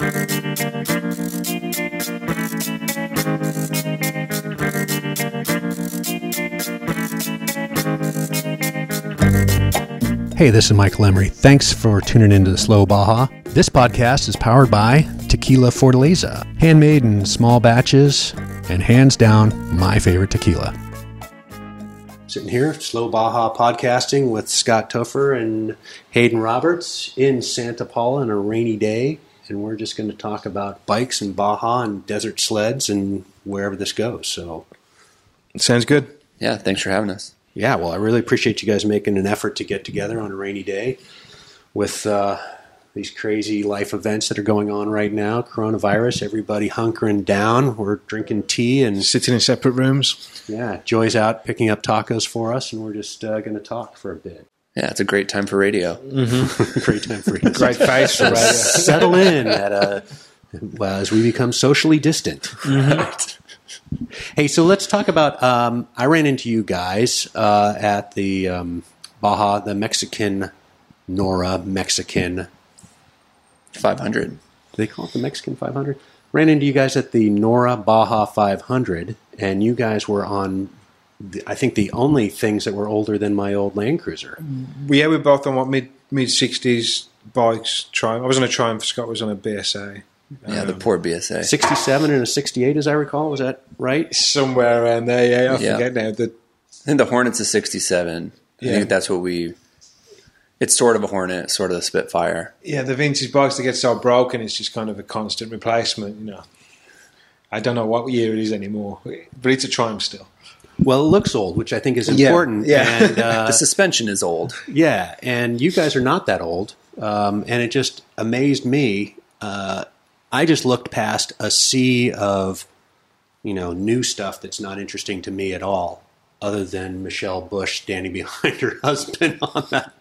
Hey, this is Michael Emery. Thanks for tuning into the Slow Baja. This podcast is powered by Tequila Fortaleza, handmade in small batches, and hands down, my favorite tequila. Sitting here, Slow Baja podcasting with Scott Toepfer and Hayden Roberts in Santa Paula on a rainy day. And we're just going to talk about bikes and Baja and desert sleds and wherever this goes. So, Sounds good. Yeah, thanks for having us. yeah, well, I really appreciate you guys making an effort to get together on a rainy day with uh, these crazy life events that are going on right now. Coronavirus, everybody hunkering down. We're drinking tea and Sitting in separate rooms. yeah, Joy's out picking up tacos for us, and we're just uh, going to talk for a bit. Yeah, it's a great time for radio. Great time for you. Great face for radio. Settle in at a well as we become socially distant. hey, so let's talk about. Um, I ran into you guys uh, at the um, Baja, the Mexican NORRA Mexican. 500. Do they call it the Mexican 500? Ran into you guys at the NORRA Baja 500, and you guys were on. The, I think the only things that were older than my old Land Cruiser. Mm. Yeah, we're both on what mid mid sixties bikes. Triumph. I was on a Triumph. Scott was on a BSA. Yeah, the um, poor BSA. 67 and a 68, as I recall. Was that right? Somewhere around there. Yeah, I Yeah. forget now. The, I think the Hornet's a 67. I think that's what we. It's sort of a Hornet, sort of a Spitfire. yeah, the vintage bikes that get so broken, it's just kind of a constant replacement. You know, I don't know what year it is anymore, but it's a Triumph still. Well, it looks old, which I think is important. yeah. And, uh, The suspension is old. yeah, and you guys are not that old. Um, and it just amazed me. Uh, I just looked past a sea of, you know, new stuff that's not interesting to me at all, other than Michelle Bush standing behind her husband on that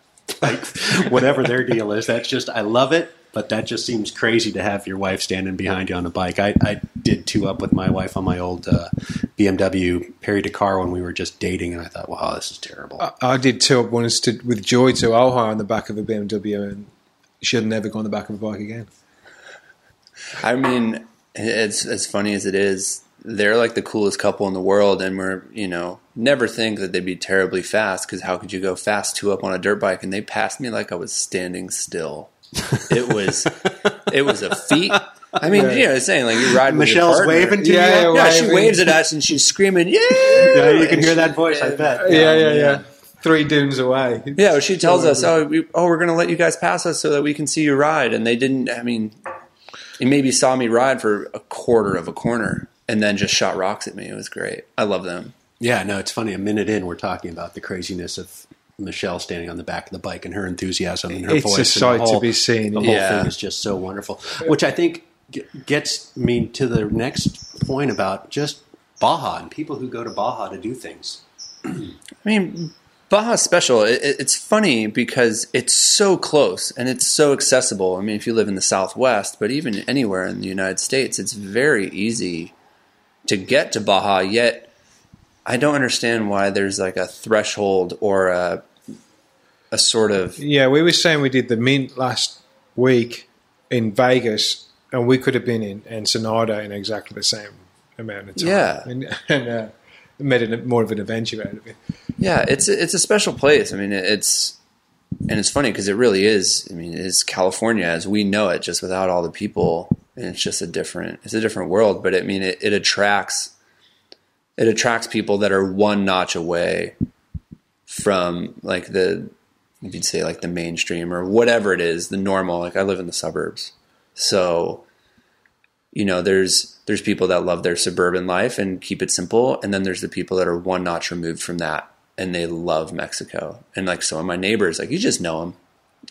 bike, whatever their deal is. That's just, I love it. But that just seems crazy to have your wife standing behind you on a bike. I, I did two up with my wife on my old uh, BMW Paris Dakar when we were just dating, and I thought, wow, this is terrible. I, I did two up once to, with Joy to Ohio on the back of a BMW, and she had never gone on the back of a bike again. I mean, it's as funny as it is. They're like the coolest couple in the world, and we're you know never think that they'd be terribly fast because how could you go fast two up on a dirt bike? And they passed me like I was standing still. It was it was a feat. I mean, you know, saying like you ride with your Michelle's waving to Yeah, you. yeah, Yeah, she waves at us and she's screaming, "Yeah!" Yeah, you can hear that voice. I bet. Yeah, yeah, yeah. Three dunes away. Yeah, well, she tells us, "Oh, we, oh, we're going to let you guys pass us so that we can see you ride." And they didn't. I mean, he maybe saw me ride for a quarter of a corner and then just shot rocks at me. It was great. I love them. Yeah, no, it's funny. A minute in, we're talking about the craziness of Michelle standing on the back of the bike and her enthusiasm and her It's a voice. and sight the to be seen. The whole Yeah. thing is just so wonderful. Which I think gets me to the next point about just Baja and people who go to Baja to do things. I mean, Baja's special. It, it- it's funny because it's so close and it's so accessible. I mean, if you live in the Southwest, but even anywhere in the United States, it's very easy to get to Baja. Yet, I don't understand why there's like a threshold or a a sort of Yeah, we were saying we did the Mint last week in Vegas, and we could have been in Ensenada in exactly the same amount of time. Yeah. and, and uh, made it more of an adventure out of it. Yeah, it's a, it's a special place. I mean, it's and it's funny because it really is. I mean, it's California as we know it, just without all the people, and it's just a different it's a different world. But I mean, it, it attracts it attracts people that are one notch away from like the if you'd say like the mainstream or whatever it is, the normal. Like I live in the suburbs, so you know there's there's people that love their suburban life and keep it simple and then there's the people that are one notch removed from that and they love mexico and like some of my neighbors like you just know them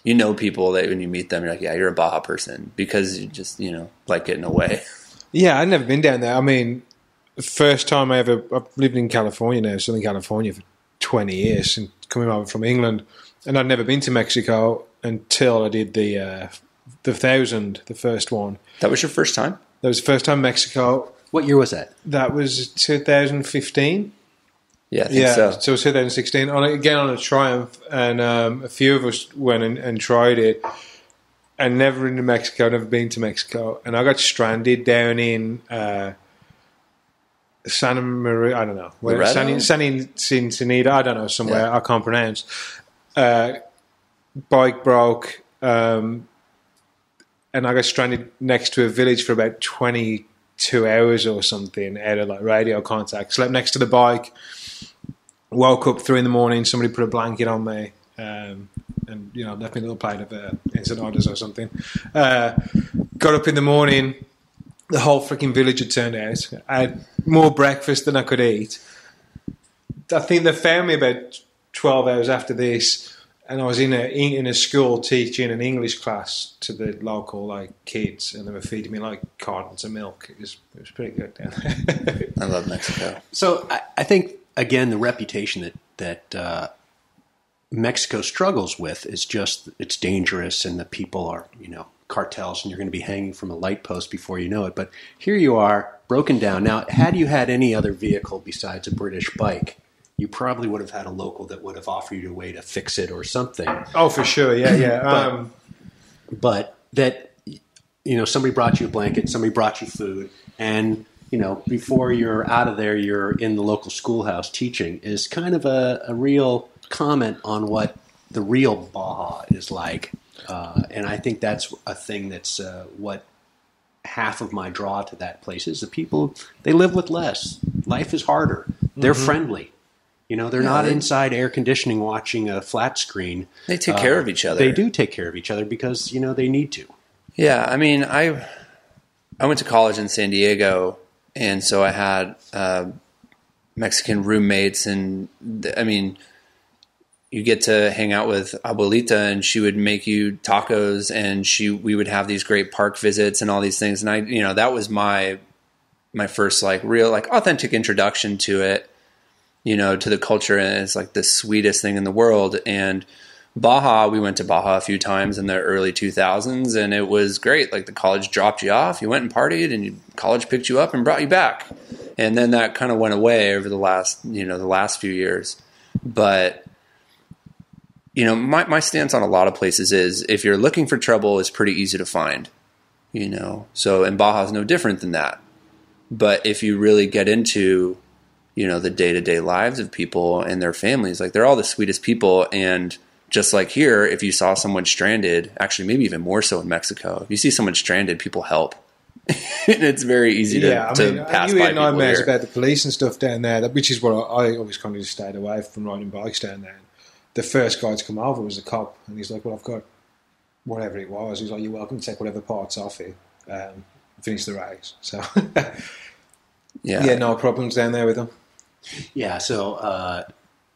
you know people that when you meet them you're like yeah you're a baja person because you just you know like getting away Yeah, I've never been down there. I mean, the first time I ever I've lived in California now, Southern California for twenty years, and coming over from England, and I'd never been to Mexico until I did the uh, the thousand, the first one. that was your first time That was the first time Mexico. What year was that? That was 2015. yeah Yeah, so so, 2016 on again on a Triumph, and um, a few of us went and, and tried it. and never been to Mexico, never been to Mexico, and I got stranded down in uh, Santa Maria. I don't know, where? San, San Cincinnati. I don't know somewhere Yeah. I can't pronounce. Uh, bike broke, um, and I got stranded next to a village for about twenty two hours or something out of like radio contact. Slept next to the bike. Woke up three in the morning. Somebody put a blanket on me. Um, and you know, left me a little plate of uh, enchiladas or something. Uh, got up in the morning, the whole freaking village had turned out. I had more breakfast than I could eat. I think they found me about twelve hours after this, and I was in a in a school teaching an English class to the local like kids, and they were feeding me like cartons of milk. It was it was pretty good. Down there. I love Mexico. So I, I think again the reputation that that uh, Mexico struggles with is just it's dangerous and the people are you know cartels and you're going to be hanging from a light post before you know it. But here you are broken down. Now, had you had any other vehicle besides a British bike, you probably would have had a local that would have offered you a way to fix it or something. oh, for sure, yeah, yeah. But- Um, but that you know somebody brought you a blanket somebody brought you food and you know before you're out of there you're in the local schoolhouse teaching is kind of a, a real comment on what the real baja is like uh, and i think that's a thing that's uh, what half of my draw to that place is the people they live with less. Life is harder. They're friendly. You know they're Yeah, not they- inside air conditioning watching a flat screen. They take Uh, care of each other. they do take care of each other because you know they need to. Yeah, I mean, I I went to college in San Diego, and so I had uh, Mexican roommates, and th- I mean, you get to hang out with Abuelita, and she would make you tacos, and she we would have these great park visits and all these things, and I, you know, that was my my first like real like authentic introduction to it, you know, to the culture, and it's like the sweetest thing in the world, and Baja, we went to Baja a few times in the early 2000s, and it was great. Like the college dropped you off, you went and partied, and you, college picked you up and brought you back. And then that kind of went away over the last, you know, the last few years. But you know, my my stance on a lot of places is if you're looking for trouble, it's pretty easy to find. You know, so and Baja is no different than that. But if you really get into you know the day to day lives of people and their families. Like they're all the sweetest people, and just like here, if you saw someone stranded, actually maybe even more so in Mexico, if you see someone stranded, people help. and it's very easy to, yeah, I to mean, pass you by people nightmares here. about the police and stuff down there, which is what I, I always kind of just stayed away from riding bikes down there. The first guy to come over was a cop, and he's like, "Well, I've got whatever it was." He's like, "You're welcome to take whatever parts off it." Um, finish the race. So, yeah. yeah, no problems down there with them. Yeah. So uh,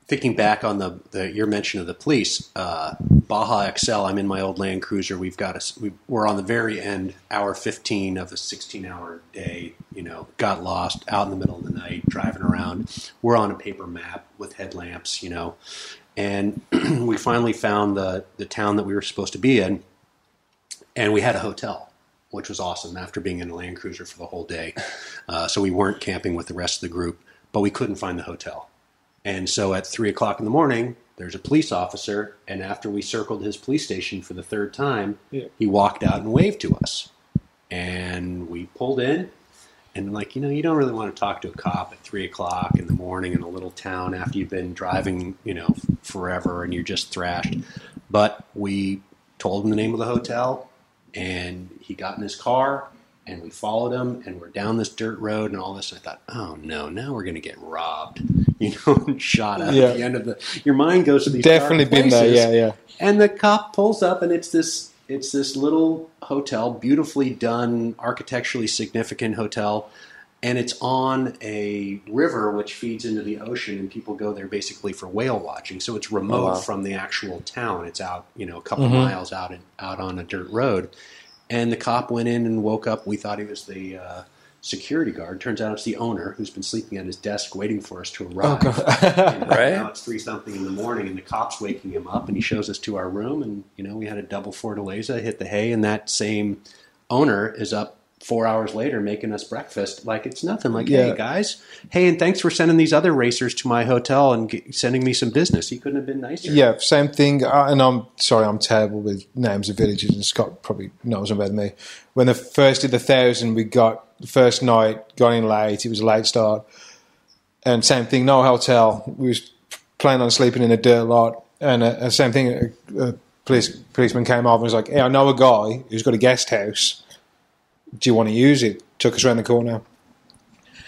thinking back on the, the your mention of the police, uh, Baja XL. I'm in my old Land Cruiser. We've got us. We, we're on the very end, hour 15 of a 16 hour day. You know, got lost out in the middle of the night, driving around. We're on a paper map with headlamps. You know, and we finally found the the town that we were supposed to be in, and we had a hotel. Which was awesome after being in a Land Cruiser for the whole day. Uh, so we weren't camping with the rest of the group, but we couldn't find the hotel. And so at three o'clock in the morning, there's a police officer, and after we circled his police station for the third time, Yeah. he walked out and waved to us. And we pulled in, and like you know, you don't really want to talk to a cop at three o'clock in the morning in a little town after you've been driving, you know, forever and you're just thrashed. But we told him the name of the hotel, and he got in his car, and we followed him, and we're down this dirt road and all this. And I thought, oh no, now we're going to get robbed, you know, and shot at Yeah. at the end of the. Your mind goes to these Definitely been there. Yeah, yeah. And the cop pulls up, and it's this it's this little hotel, beautifully done, architecturally significant hotel, and it's on a river which feeds into the ocean, and people go there basically for whale watching. So it's remote Oh, wow. from the actual town. It's out, you know, a couple Mhm. miles out in, out on a dirt road. And the cop went in and woke up. We thought he was the uh, security guard. Turns out it's the owner who's been sleeping at his desk waiting for us to Oh, arrive. God. And Right. Now it's three something in the morning, and the cops waking him up, and he shows us to our room, and you know we had a double fortaleza, hit the hay, and that same owner is up four hours later making us breakfast like it's nothing. Like, Yeah. hey guys, hey, and thanks for sending these other racers to my hotel and g sending me some business. He couldn't have been nicer. Yeah, same thing. Uh, and I'm sorry, I'm terrible with names of villages, and Scott probably knows them better than me. When the first did the thousand, we got the first night, got in late. It was a late start, and same thing. No hotel. We was planning on sleeping in a dirt lot, and uh, uh, same thing. A, a police policeman came over and was like, "Hey, I know a guy who's got a guest house. Do you want to use it?" Took us around the corner.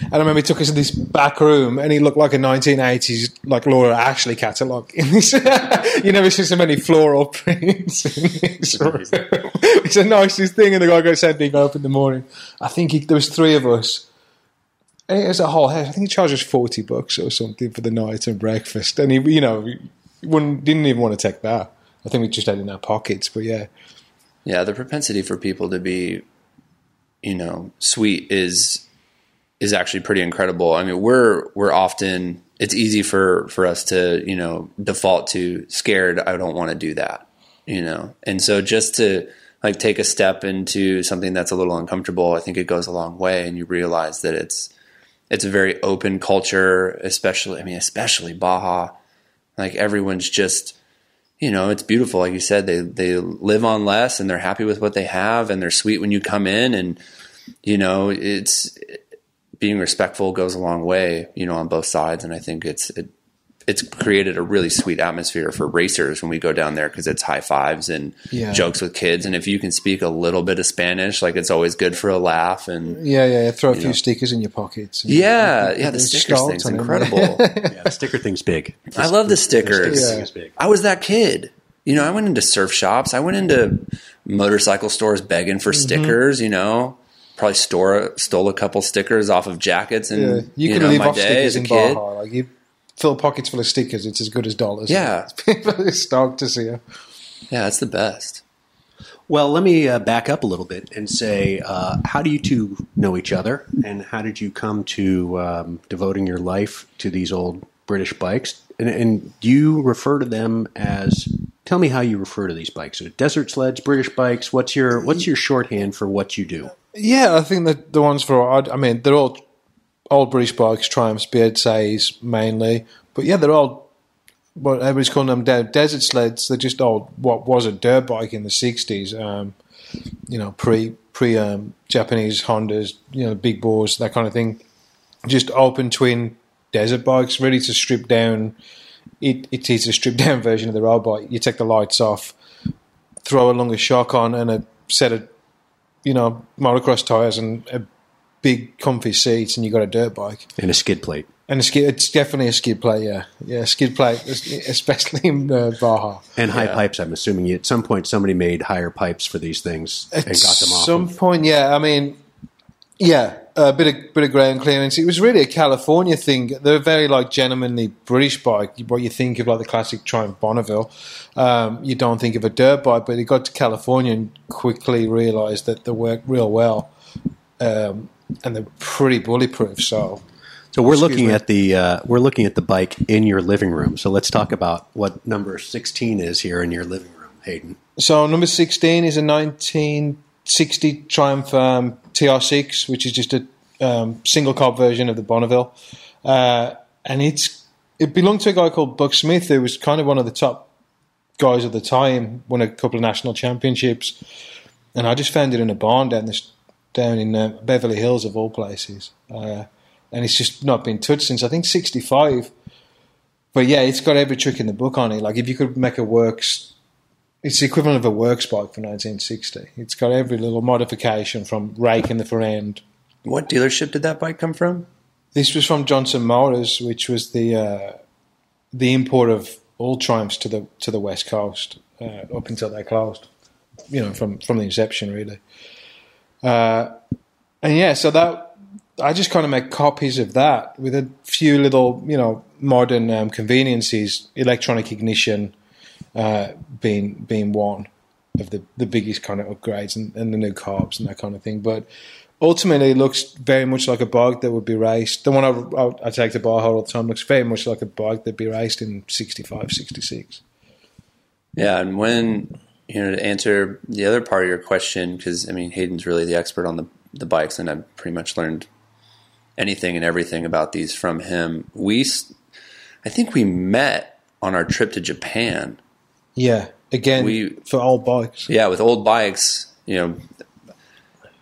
And I remember he took us to this back room, and he looked like a 1980s like Laura Ashley catalog. In this, you never see so many floral prints. In this room. it's the nicest thing, and the guy goes something up in the morning. I think he, there was three of us. And it was a whole house. I think he charged us forty bucks or something for the night and breakfast, and he, you know, he wouldn't, didn't even want to take that. I think we just had it in our pockets, but yeah, Yeah, the propensity for people to be, you know, sweet is is actually pretty incredible. I mean, we're we're often it's easy for for us to you know default to scared. I don't want to do that, you know, and so just to like take a step into something that's a little uncomfortable, I think it goes a long way, and you realize that it's it's a very open culture, especially I mean, especially Baja. Like everyone's just you know, it's beautiful. Like you said, they they live on less and they're happy with what they have and they're sweet when you come in and you know, it's being respectful goes a long way, you know, on both sides and I think it's it, it's created a really sweet atmosphere for racers when we go down there because it's high fives and Yeah. jokes with kids and if you can speak a little bit of Spanish, like it's always good for a laugh and yeah, yeah. Throw a few know. stickers in your pockets. and- yeah, yeah, the There's stickers skulls thing's incredible. Yeah, the sticker thing's big. I love the stickers. sticker Yeah. thing is big. I was that kid. You know, I went into surf shops. I went into motorcycle stores begging for Mm-hmm. stickers. You know, probably store stole a couple stickers off of jackets and Yeah, you, you, can know live my off day stickers in kid. Baja. Like you fill pockets full of stickers, it's as good as dollars. Yeah. people are stoked to see you. Yeah, it's the best. Well, let me uh, back up a little bit and say, uh, how do you two know each other, and how did you come to um, devoting your life to these old British bikes? And, and do you refer to them as? Tell me how you refer to these bikes. Desert sleds, British bikes? What's your What's your shorthand for what you do? Yeah, I think that the ones for I mean they're all old British bikes, Triumphs, BSAs mainly, but yeah, they're all what everybody's calling them de- desert sleds. They're just old what was a dirt bike in the sixties. Um, you know, pre pre um, Japanese Hondas, you know, big bores, that kind of thing. Just open twin desert bikes, ready to strip down. It, it is a stripped down version of the road bike. You take the lights off, throw a longer shock on, and a set of you know, motocross tires and a big comfy seats, and you got a dirt bike And a skid plate. and a skid. It's definitely a skid plate, yeah, yeah, skid plate, especially in uh, Baja. And high Yeah. pipes. I'm assuming at some point somebody made higher pipes for these things and At got them off. At some of- point, yeah. I mean, yeah, a bit of bit of ground clearance. It was really a California thing. They're a very like gentlemanly British bike. What you think of like the classic Triumph Bonneville, um, you don't think of a dirt bike. But he got to California and quickly realised that they work real well, um, and they're pretty bulletproof. So So we're Excuse looking me. at the uh, we're looking at the bike in your living room. So let's talk about what number 16 is here in your living room, Hayden. So number sixteen is a nineteen sixty Triumph um, TR6, which is just a um, single carb version of the Bonneville, uh, and it's it belonged to a guy called Buck Smith, who was kind of one of the top guys of the time, won a couple of national championships, and I just found it in a barn down this down in uh, Beverly Hills of all places, uh, and it's just not been touched since I think sixty five. But yeah, it's got every trick in the book on it. Like if you could make a works it's the equivalent of a works bike for 1960. It's got every little modification from rake in the front end. What dealership did that bike come from? This was from Johnson Motors, which was the uh, the import of all Triumphs to the to the west coast uh, up until they closed. You know, from from the inception, really. Uh, and yeah, so that I just kind of make copies of that with a few little, you know, modern um, conveniences, electronic ignition uh, being being one of the, the biggest kind of upgrades and, and the new carbs and that kind of thing. But ultimately, it looks very much like a bike that would be raced. The one I, I, I take to Baja all the time looks very much like a bike that'd be raced in 65, 66. Yeah, and when you know to answer the other part of your question, because I mean Hayden's really the expert on the the bikes, and I've pretty much learned anything and everything about these from him. We, I think we met on our trip to Japan. Yeah, again We- for old bikes. Yeah, with old bikes, you know,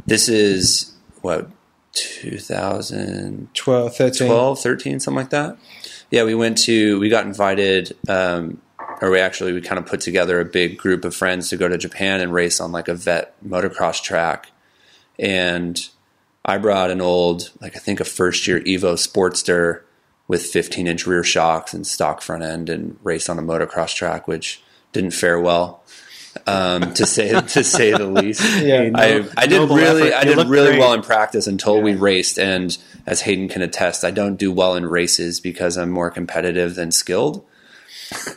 this is what 2012, 12, 13. 13, something like that. Yeah, we went to, we got invited, um, or we actually, we kind of put together a big group of friends to go to Japan and race on like a vet motocross track. And I brought an old, like I think a first year Evo Sportster with 15 inch rear shocks and stock front end and race on a motocross track, which didn't fare well, um, to say to say the least. Yeah, I, I did really effort. I did really great. well in practice until we raced, and as Hayden can attest, I don't do well in races because I'm more competitive than skilled.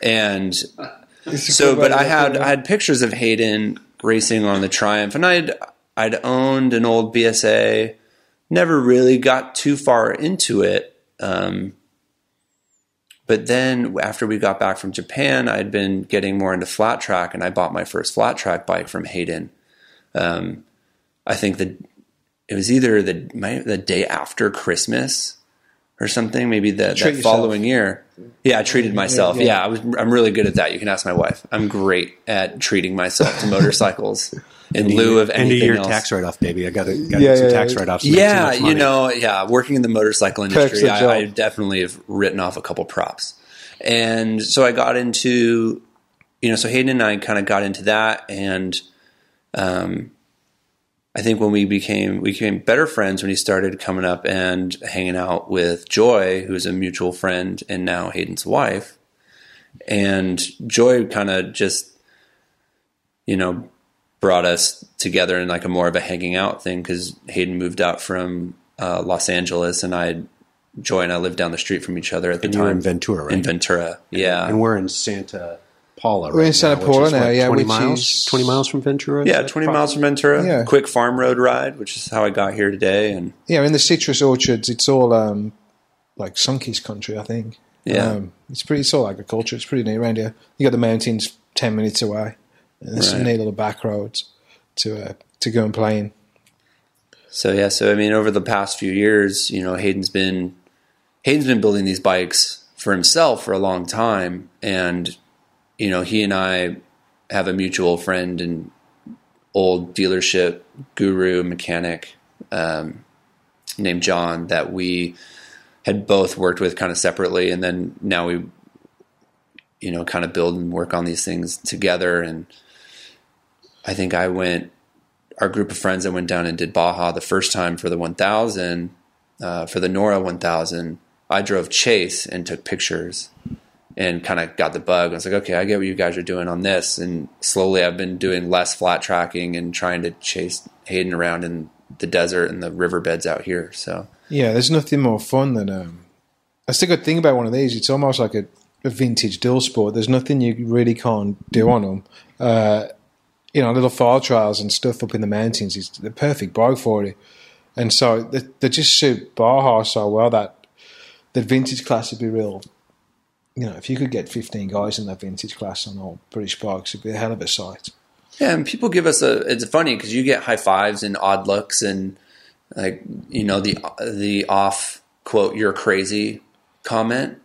And so, but I had I had pictures of Hayden racing on the Triumph, and I'd I'd owned an old BSA, never really got too far into it. Um, but then after we got back from Japan, I'd been getting more into flat track, and I bought my first flat track bike from Hayden. Um, I think that it was either the my, the day after Christmas or something, maybe the, that following year. Yeah, I treated myself. yeah. Yeah, I was. I'm really good at that. You can ask my wife. I'm great at treating myself to motorcycles in lieu of end of anything year else. tax write off, baby. I got to Yeah, get some yeah, tax write offs. Yeah, you know, yeah, working in the motorcycle industry, I, I definitely have written off a couple props. And so I got into, you know, so Hayden and I kind of got into that. And um, I think when we became, we became better friends when he started coming up and hanging out with Joy, who's a mutual friend and now Hayden's wife. And Joy kind of just, you know, brought us together in like a more of a hanging out thing because Hayden moved out from uh, Los Angeles and I, Joy and I lived down the street from each other at the And you were time in Ventura, right? in Ventura. Yeah, and we're in Santa Paula. Right we're in Santa now, Paula now, what, yeah, twenty which miles. is- Twenty miles from Ventura. yeah, twenty far? miles from Ventura. Yeah. Quick farm road ride, which is how I got here today. And Yeah, in the citrus orchards, it's all um, like Sunkist country, I think. Yeah. Um, it's pretty, it's all agriculture. It's pretty neat around here. You got the mountains 10 minutes away. And there's some Right. neat little back roads to, uh, to go and play in. so yeah, so I mean, over the past few years, you know, Hayden's been Hayden's been building these bikes for himself for a long time, and you know, he and I have a mutual friend and old dealership guru mechanic um, named John that we had both worked with kind of separately, and then now we, you know, kind of build and work on these things together. And I think I went, our group of friends that went down and did Baja the first time for the 1000, uh, for the NORRA 1000. I drove Chase and took pictures and kind of got the bug. I was like, okay, I get what you guys are doing on this. And slowly I've been doing less flat tracking and trying to chase Hayden around in the desert and the riverbeds out here. So Yeah, there's nothing more fun than. Um, that's the good thing about one of these. It's almost like a, a vintage dual sport. There's nothing you really can't do on them. Uh, you know, little fire trails and stuff up in the mountains is the perfect bike for it. And so they, they just suit Baja so well that the vintage class would be real. You know, if you could get 15 guys in that vintage class on all British bikes, it'd be a hell of a sight. Yeah, and people give us a. It's funny because you get high fives and odd looks and like you know the the off quote "you're crazy" comment.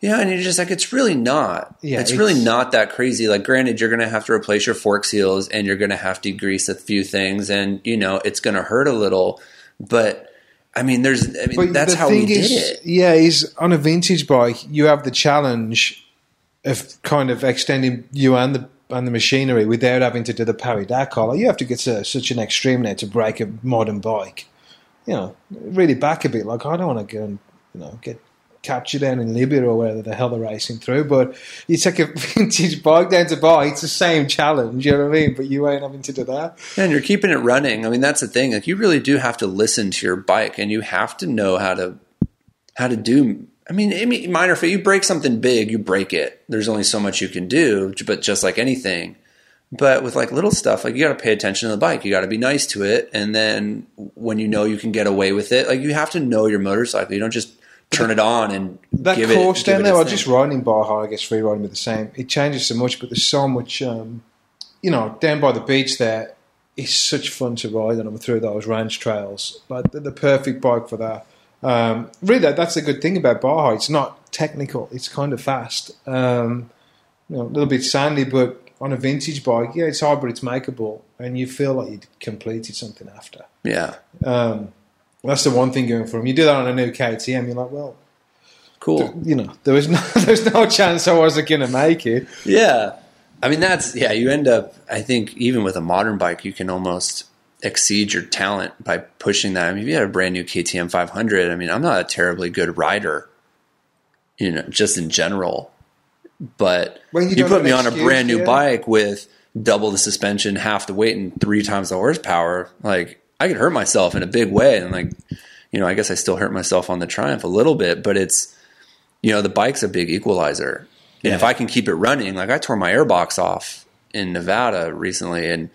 Yeah, and you're just like it's really not. Yeah, it's, really not that crazy. Like, granted, you're going to have to replace your fork seals and you're going to have to grease a few things, and you know it's going to hurt a little. But I mean, there's. I mean, that's how we thing did is, it. Yeah, is on a vintage bike, you have the challenge of kind of extending you and the and the machinery without having to do the Parry. Like you have to get to such an extreme now to break a modern bike. You know, really back a bit. Like I don't want to go and you know get captured down in Libya or wherever the hell they're racing through. But you take a vintage bike down to buy, it's the same challenge. You know what I mean? But you ain't having to do that. And you're keeping it running. I mean, that's the thing. Like, you really do have to listen to your bike, and you have to know how to how to do. I mean, I mean, minor. If you break something big, you break it. There's only so much you can do. But just like anything, but with like little stuff, like you got to pay attention to the bike. You got to be nice to it, and then when you know you can get away with it, like you have to know your motorcycle. You don't just turn it on and That give course it. down there, or thing. just riding in Baja, I guess free riding with the same. It changes so much, but there's so much, um, you know, down by the beach there. it's such fun to ride on them through those ranch trails. Like they're the perfect bike for that. Um, really, that, that's a good thing about Baja. It's not technical. It's kind of fast. Um, you know, a little bit sandy, but on a vintage bike, yeah, it's hard, but it's makeable, and you feel like you completed something after. Yeah. Um, that's the one thing going for him. You do that on a new KTM, you're like, well, Cool. you know, there was no, there's no chance I wasn't going to make it. Yeah. I mean, that's, yeah, you end up, I think, even with a modern bike, you can almost exceed your talent by pushing that. I mean, if you had a brand new KTM 500, I mean, I'm not a terribly good rider, you know, just in general. But Well, you you, put me on a brand new yeah. bike with double the suspension, half the weight, and three times the horsepower, like, I could hurt myself in a big way. And, like, you know, I guess I still hurt myself on the Triumph a little bit, but it's, you know, the bike's a big equalizer. And Yeah. if I can keep it running, like I tore my airbox off in Nevada recently and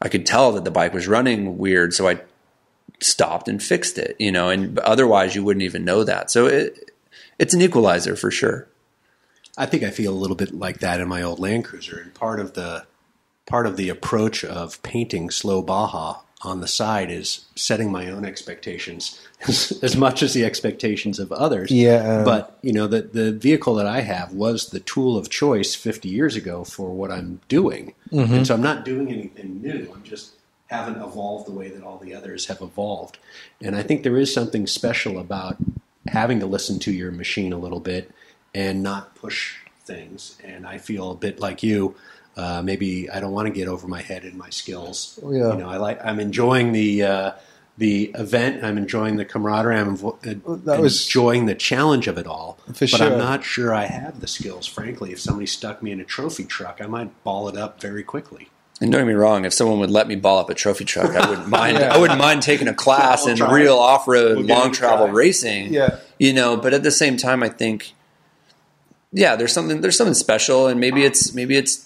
I could tell that the bike was running weird. So I stopped and fixed it, you know, and otherwise you wouldn't even know that. So it, it's an equalizer for sure. I think I feel a little bit like that in my old Land Cruiser, and part of the part of the approach of painting slow Baja on the side is setting my own expectations as, as much as the expectations of others. Yeah, but you know the the vehicle that I have was the tool of choice 50 years ago for what I'm doing, mm-hmm. and so I'm not doing anything new. I'm just haven't evolved the way that all the others have evolved, and I think there is something special about having to listen to your machine a little bit and not push things. And I feel a bit like you. Uh, maybe I don't want to get over my head in my skills. Yeah. You know, I like. I'm enjoying the uh, the event. I'm enjoying the camaraderie. I'm envo- uh, That was- enjoying the challenge of it all. For but sure. I'm not sure I have the skills. Frankly, if somebody stuck me in a trophy truck, I might ball it up very quickly. And don't get me wrong, if someone would let me ball up a trophy truck, I wouldn't mind. Yeah. I wouldn't mind taking a class We'll in real off-road, We'll give it a long travel racing. Yeah. you know. But at the same time, I think, yeah, there's something there's something special, and maybe it's maybe it's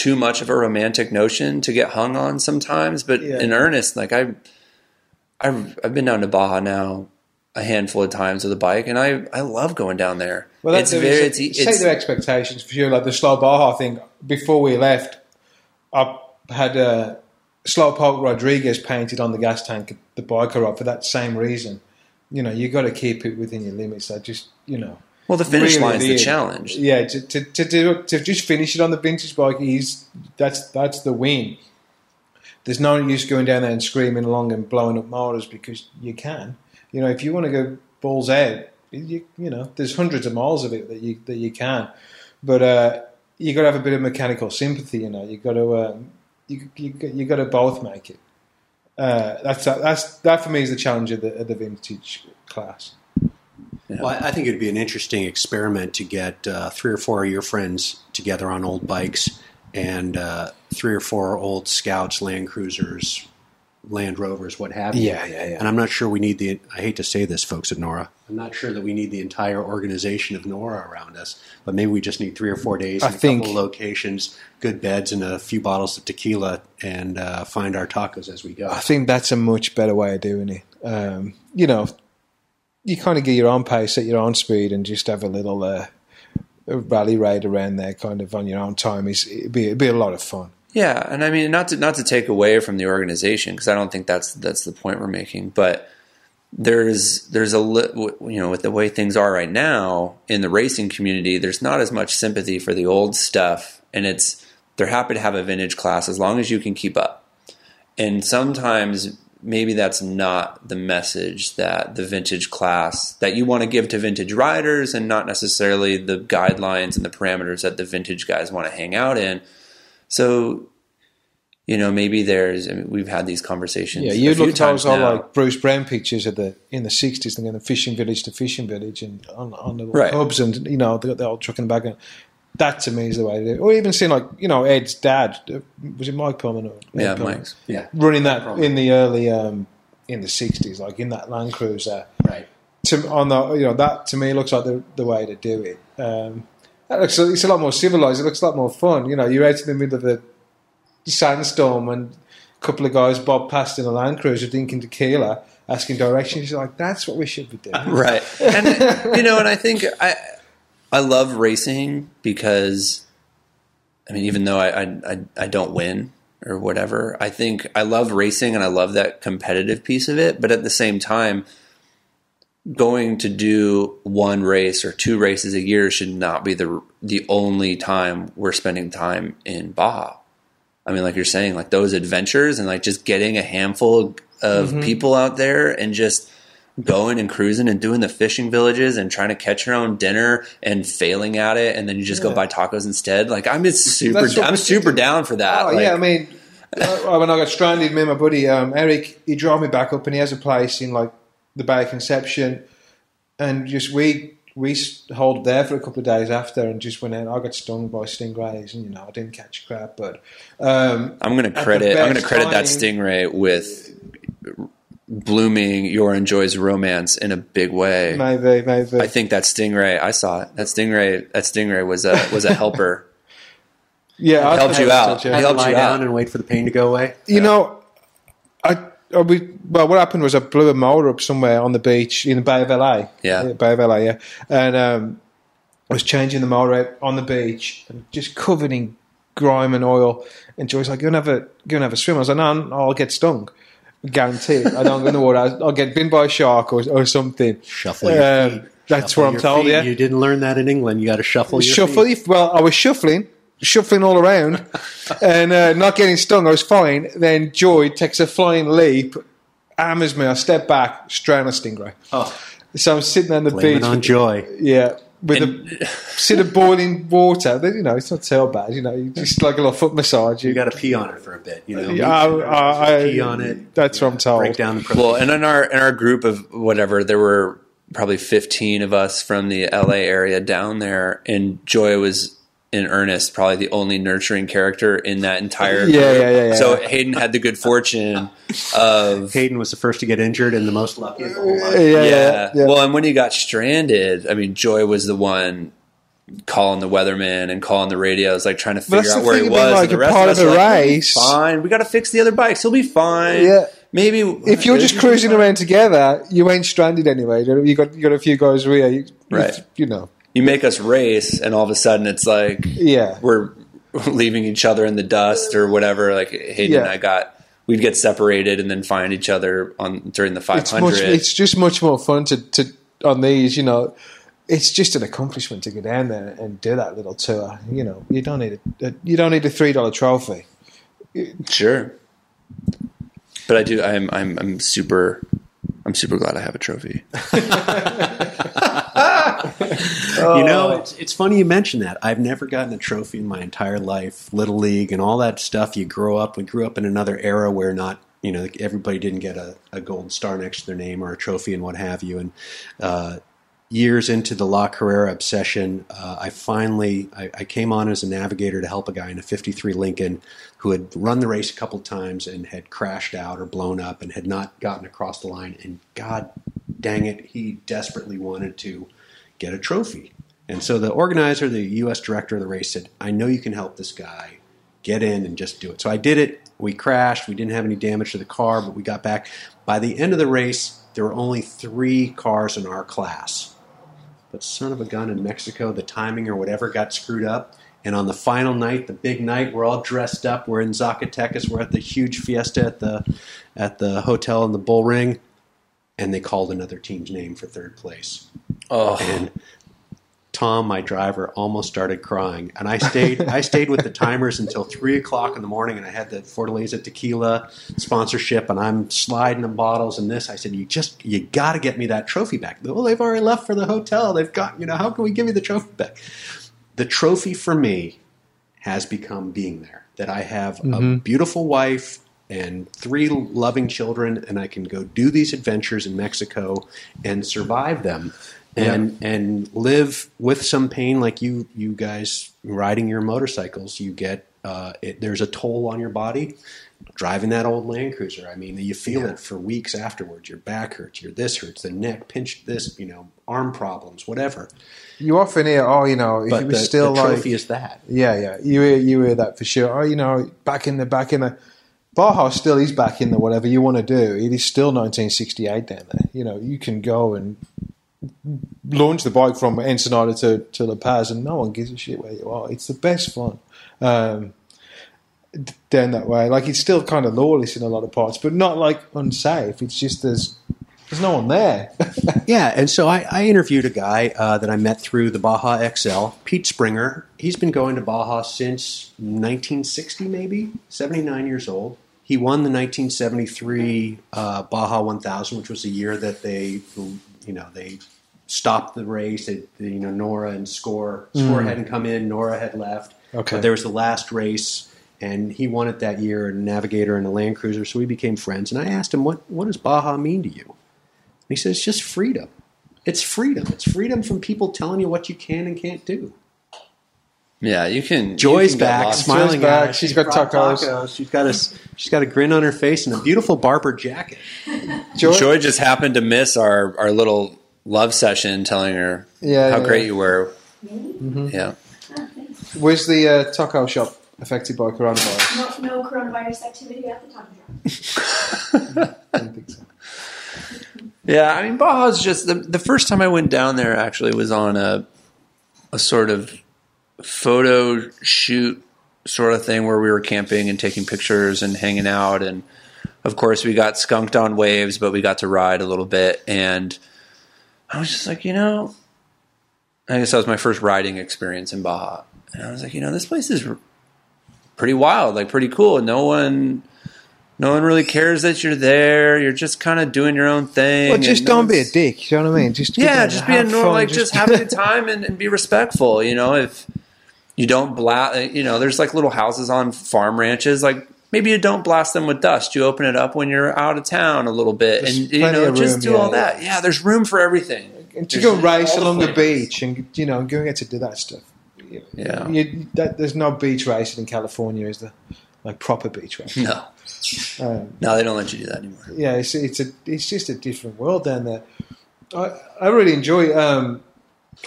too much of a romantic notion to get hung on sometimes. But Yeah. in earnest, like I, I've I've been down to Baja now a handful of times with a bike, and I I love going down there. Well, it's that's very it's, it's, set it's their expectations for sure. Like the slow Baja thing. Before we left, I had uh, Slowpoke Rodriguez painted on the gas tank, the biker up for that same reason. You know, you got to keep it within your limits. I just, you know, well the finish really line's the challenge. Yeah, to, to, to do to just finish it on the vintage bike is that's that's the win. There's no use going down there and screaming along and blowing up motors because you can. You know, if you want to go balls out, you you know, there's hundreds of miles of it that you that you can, but uh, you got to have a bit of mechanical sympathy. You know, you got to um, you you you got to both make it. Uh, that's that's that for me is the challenge of the, of the vintage class. Well, I I think it'd be an interesting experiment to get uh, three or four of your friends together on old bikes and uh, three or four old Scouts, Land Cruisers, Land Rovers, what have you. Yeah, yeah, yeah. And I'm not sure we need the. I hate to say this, folks at NORRA. I'm not sure that we need the entire organization of NORRA around us, but maybe we just need three or four days, I a think- couple locations, good beds, and a few bottles of tequila, and uh, find our tacos as we go. I think that's a much better way of doing it. Um, you know, you kind of get your own pace at your own speed and just have a little uh, rally raid around there, kind of on your own time. Is it'd be it'd be a lot of fun. Yeah, and I mean not to not to take away from the organization because I don't think that's that's the point we're making, but there's there's a li- you know with the way things are right now in the racing community, there's not as much sympathy for the old stuff, and it's they're happy to have a vintage class as long as you can keep up. And sometimes maybe that's not the message that the vintage class that you want to give to vintage riders and not necessarily the guidelines and the parameters that the vintage guys want to hang out in. So, you know, maybe there's. I mean, we've had these conversations. Yeah, you look at times those all like Bruce Brown pictures of the in the sixties, thinking of fishing village to fishing village and on, on the Right. pubs, and you know they got the old truck in the back. And that to me is the way to do it. Or even seeing like you know Ed's dad was it Mike Pearlman? Or Ed yeah, Pearlman? Mike's. yeah, running that Pearlman. in the early um, in the sixties, like in that Land Cruiser. right. to on the you know that to me looks like the the way to do it. Um, that looks it's a lot more civilized. It looks a lot more fun. You know, you're out in the middle of the sandstorm and a couple of guys bob past in a Land Cruiser drinking tequila, asking directions. You're like, that's what we should be doing. right and you know and i think i i love racing because i mean even though i i, I, don't win or whatever. I think I love racing and I love that competitive piece of it, but at the same time, going to do one race or two races a year should not be the the only time we're spending time in Baja. I mean, like you're saying, like those adventures and like just getting a handful of Mm-hmm. people out there and just going and cruising and doing the fishing villages and trying to catch your own dinner and failing at it and then you just go buy tacos instead. Like I'm just super I'm super down for that. Oh Like, yeah, I mean, uh, when I got stranded, me and my buddy um, Eric, he drove me back up, and he has a place in like the Bay of Conception, and just we we holed there for a couple of days after, and just went out. I got stung by stingrays, and you know I didn't catch crap, but um, I'm gonna credit I'm gonna credit that time- stingray with blooming your and Joy's romance in a big way. maybe maybe I think that stingray I saw it. That stingray that stingray was a was a helper. yeah, I helped think you I out. such a- He helped lie you down out. and wait for the pain to go away. You know, I, I we, well, what happened was I blew a motor up somewhere on the beach in the Bay of LA. Yeah. Bay of LA, yeah. And um, I was changing the motor out on the beach and just covered in grime and oil. And Joy's like, "Go and have a go and have a swim." I was like, "No, no, I'll get stung." Guaranteed. I don't the water. I'll get bitten by a shark or, or something. Shuffle your Um, feet. That's Shuffle what I'm told. feet. Yeah. You didn't learn that in England. You got to shuffle your shuffle. feet. Well, I was shuffling, shuffling all around, and uh, not getting stung. I was fine. Then Joy takes a flying leap, hammers me. I step back, on a stingray. Oh, So I'm sitting on the blame beach. on joy. yeah, with a sit of boiling water. But, You know, it's not so bad. You know, you just like a little foot massage. You got to pee on it for a bit. You know, uh, Yeah, I- I- pee on it. That's what I'm told. Break down the protein. Well, and in our in our group of whatever, there were probably 15 of us from the LA area down there, and Joy was in earnest probably the only nurturing character in that entire. Yeah, yeah, yeah, yeah. So Hayden had the good fortune of Hayden was the first to get injured and the most lucky of the whole Yeah, yeah, yeah. yeah. Well, and when he got stranded, I mean, Joy was the one calling the weatherman and calling the radio. radios, like trying to figure out where thing he was. like, and the rest part of us of were like, race." fine. We got to fix the other bikes. He'll be fine. Yeah. Maybe If you're just cruising around together, you ain't stranded anyway. You got you got a few guys with you. you. Right. You know. You make us race, and all of a sudden it's like Yeah. we're leaving each other in the dust or whatever. Like Hayden Yeah. and I got, we'd get separated and then find each other on during the it's 500. much it's just much more fun to, to on these you know it's just an accomplishment to go down there and do that little tour you know you don't need a, a you don't need a three dollar trophy sure, but I do. I'm I'm I'm super. I'm super glad I have a trophy. You know, it's, it's funny you mention that. I've never gotten a trophy in my entire life. Little league and all that stuff. You grow up. We grew up in another era where not, you know, everybody didn't get a, a gold star next to their name or a trophy and what have you. And uh, years into the La Carrera obsession, uh, I finally I, I came on as a navigator to help a guy in a '53 Lincoln who had run the race a couple times and had crashed out or blown up and had not gotten across the line. And God dang it, he desperately wanted to get a trophy. And so the organizer, the U.S. director of the race, said, "I know you can help this guy. Get in and just do it." So I did it. We crashed. We didn't have any damage to the car, but we got back. By the end of the race, there were only three cars in our class. But son of a gun in Mexico, the timing or whatever got screwed up. And on the final night, the big night, we're all dressed up. We're in Zacatecas. We're at the huge fiesta at the at the hotel in the Bull Ring, and they called another team's name for third place. Oh, And Tom, my driver, almost started crying. And I stayed I stayed with the timers until three o'clock in the morning and I had the Fortaleza tequila sponsorship and I'm sliding them bottles and this. I said, You just you gotta get me that trophy back. Well, they've already left for the hotel. They've got you know, how can we give you the trophy back? The trophy for me has become being there. That I have a mm-hmm. beautiful wife and three loving children, and I can go do these adventures in Mexico and survive them, and and live with some pain like you you guys riding your motorcycles. You get uh, it, there's a toll on your body. Driving that old Land Cruiser, I mean, you feel it for weeks afterwards. Your back hurts, your this hurts, the neck pinched, this, you know, arm problems, whatever. you often hear oh you know if But it the, was still the like trophy is that. yeah yeah you hear you hear that for sure oh you know back in the back in the Baja still is back in the whatever you want to do it is still 1968 down there you know you can go and launch the bike from Ensenada to, to La Paz and no one gives a shit where you are it's the best fun um, down that way. Like it's still kind of lawless in a lot of parts, but not like unsafe. It's just there's there's no one there. Yeah, and so I, I interviewed a guy uh, that I met through the Baja XL, Pete Springer. He's been going to Baja since 1960, maybe 79 years old. He won the 1973 uh, Baja 1000, which was the year that they, you know, they stopped the race. They, you know, NORRA and Score Score hmm. hadn't come in, NORRA had left. Okay. but there was the last race, and he won it that year, a Navigator and a Land Cruiser. So we became friends, and I asked him, "What what does Baja mean to you?" And he says, "It's just freedom. It's freedom. It's freedom from people telling you what you can and can't do." Yeah, you can. Joy's you can back, lost. smiling back. at us. She's got brought tacos. She's got a she's got a grin on her face and a beautiful Barbour jacket. Joy, Joy just happened to miss our, our little love session, telling her Yeah, how yeah, great yeah. you were. Really? Yeah, where's the uh, taco shop affected by coronavirus? No, no coronavirus activity at the time. I don't think so. yeah. I mean, Baja's just the the first time I went down there. Actually, was on a a sort of photo shoot sort of thing where we were camping and taking pictures and hanging out and of course we got skunked on waves but we got to ride a little bit and i was just like you know i guess that was my first riding experience in baja and i was like you know this place is pretty wild like pretty cool and no one no one really cares that you're there you're just kind of doing your own thing Well, just no don't be a dick. You know what I mean? Just yeah, just be a normal, like just have a good time and, and be respectful. You know, if you don't blast, you know, there's like little houses on farm ranches, like maybe you don't blast them with dust. You open it up when you're out of town a little bit, There's and you know, just room, do yeah, all that. Yeah, there's room for everything. and to There's go race all the along the beach and you know go get to do that stuff. Yeah. you, that, there's no beach racing in California, is there? Like proper beach racing. No, Um, no, they don't let you do that anymore. yeah, it's it's a it's just a different world down there. I I really enjoy. Um,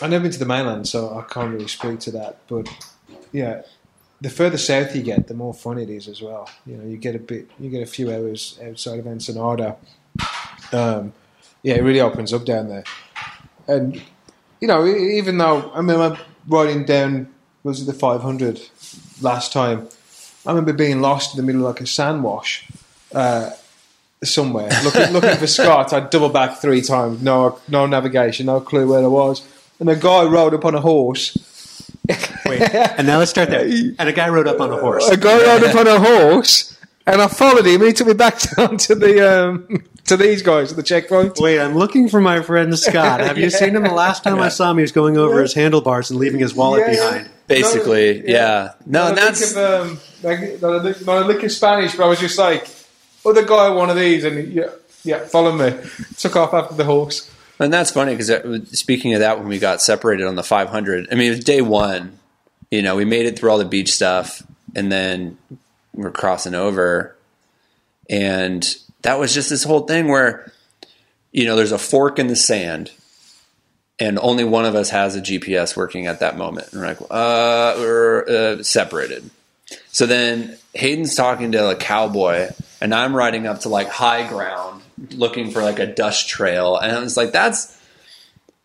I've never been to the mainland, so I can't really speak to that. But yeah, the further south you get, the more fun it is as well. You know, you get a bit, you get a few hours outside of Ensenada. Um, yeah, it really opens up down there, and you know, even though I remember riding down was it the 500 last time. I remember being lost in the middle of like a sand wash. Uh, somewhere looking looking for Scott. I double back three times. No no navigation, no clue where I was. And a guy rode up on a horse. Wait, and now let's start there. And a guy rode up on a horse. A guy rode up on a horse, and I followed him. He took me back down to the um, to these guys at the checkpoint. Wait, I'm looking for my friend Scott. Have you Yeah. seen him? The last time I saw him, he was going over his handlebars and leaving his wallet Yeah, yeah. behind. Basically, No, yeah. No, Not and a that's lick of, um, like, not, a lick, not a lick of Spanish, but I was just like, other guy, one of these, and he, yeah, yeah, follow me. Took off after the horse. And that's funny because speaking of that, when we got separated on the 500, I mean, it was day one. You know, we made it through all the beach stuff, and then we're crossing over, and that was just this whole thing where, you know, there's a fork in the sand, and only one of us has a GPS working at that moment. And we're like, uh, we're uh, separated. So then Hayden's talking to a cowboy, and I'm riding up to like high ground, looking for like a dust trail, and I was like, "That's."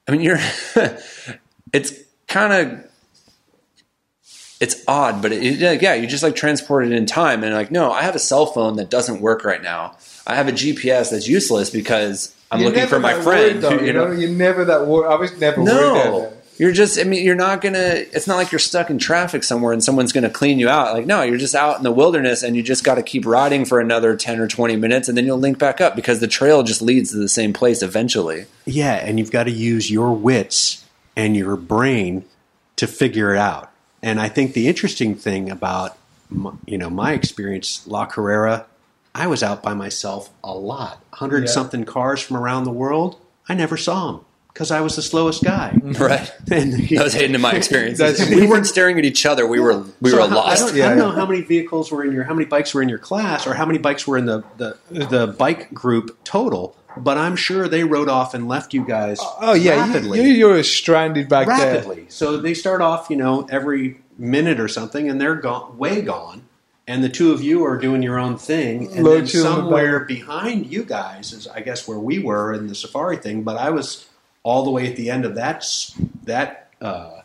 I mean, you're. it's kind of. It's odd, but it, it- yeah, you just like transport it in time, and like, no, I have a cell phone that doesn't work right now. I have a GPS that's useless because I'm You're looking for my friend. worried, though, who, you know, you're never that worried. I was never worried. no, there. You're just. I mean, you're not gonna. It's not like you're stuck in traffic somewhere and someone's gonna clean you out. Like, no, you're just out in the wilderness and you just got to keep riding for another ten or twenty minutes, and then you'll link back up because the trail just leads to the same place eventually. Yeah, and you've got to use your wits and your brain to figure it out. And I think the interesting thing about my, you know my experience, La Carrera, I was out by myself a lot, hundred Yeah. something cars from around the world. I never saw them because I was the slowest guy. Right. and That was Hayden in my experience. We weren't staring at each other. We were we So were how- lost. I don't, Yeah, I don't yeah. know how many vehicles were in your, how many bikes were in your class, or how many bikes were in the the, the bike group total. But I'm sure they rode off and left you guys. Oh, oh yeah, rapidly. you, you, you're stranded back there. rapidly. So they start off, you know, every minute or something, and they're gone, way gone. And the two of you are doing your own thing, and Load then you on the somewhere behind you guys is, I guess, where we were in the safari thing. But I was all the way at the end of that that uh,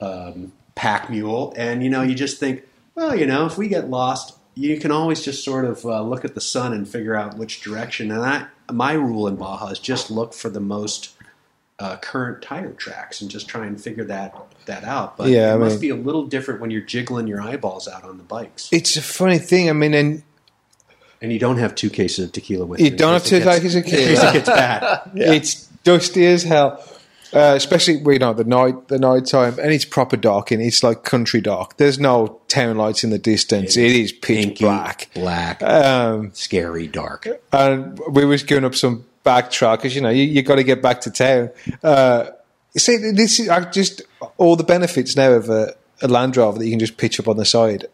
um, pack mule, and you know, you just think, well, you know, if we get lost, you can always just sort of uh, look at the sun and figure out which direction. And I, my rule in Baja is just look for the most uh, current tire tracks and just try and figure that that out. But Yeah, it I must mean- be a little different when you're jiggling your eyeballs out on the bikes, It's a funny thing. I mean, and and you don't have two cases of tequila with you in don't have case to it like gets- as a in case it gets bad. It's dusty as hell. Uh, especially you know the night the night time and it's proper dark and it's like country dark. There's no town lights in the distance. It is pitch black. black, Um, scary, dark. and we was going up some back track because you know you, you got to get back to town. Uh, see, this is I just all the benefits now of a, a Land Rover that you can just pitch up on the side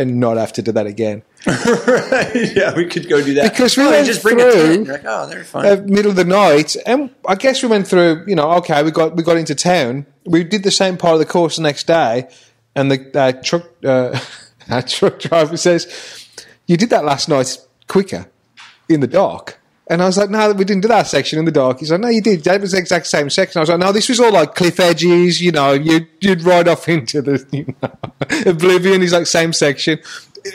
and not have to do that again. yeah, we could go do that Because we Oh, went just bring through- like, oh, they're fine. uh, middle of the night, and I guess we went through. You know, okay, we got we got into town. We did the same part of the course the next day, and the uh, truck uh, our truck driver says, "You did that last night quicker in the dark." And I was like, "No, we didn't do that section in the dark." He's like, "No, you did. That was the exact same section." I was like, "No, this was all like cliff edges. You know, you you'd ride off into the you know, oblivion." He's like, "Same section."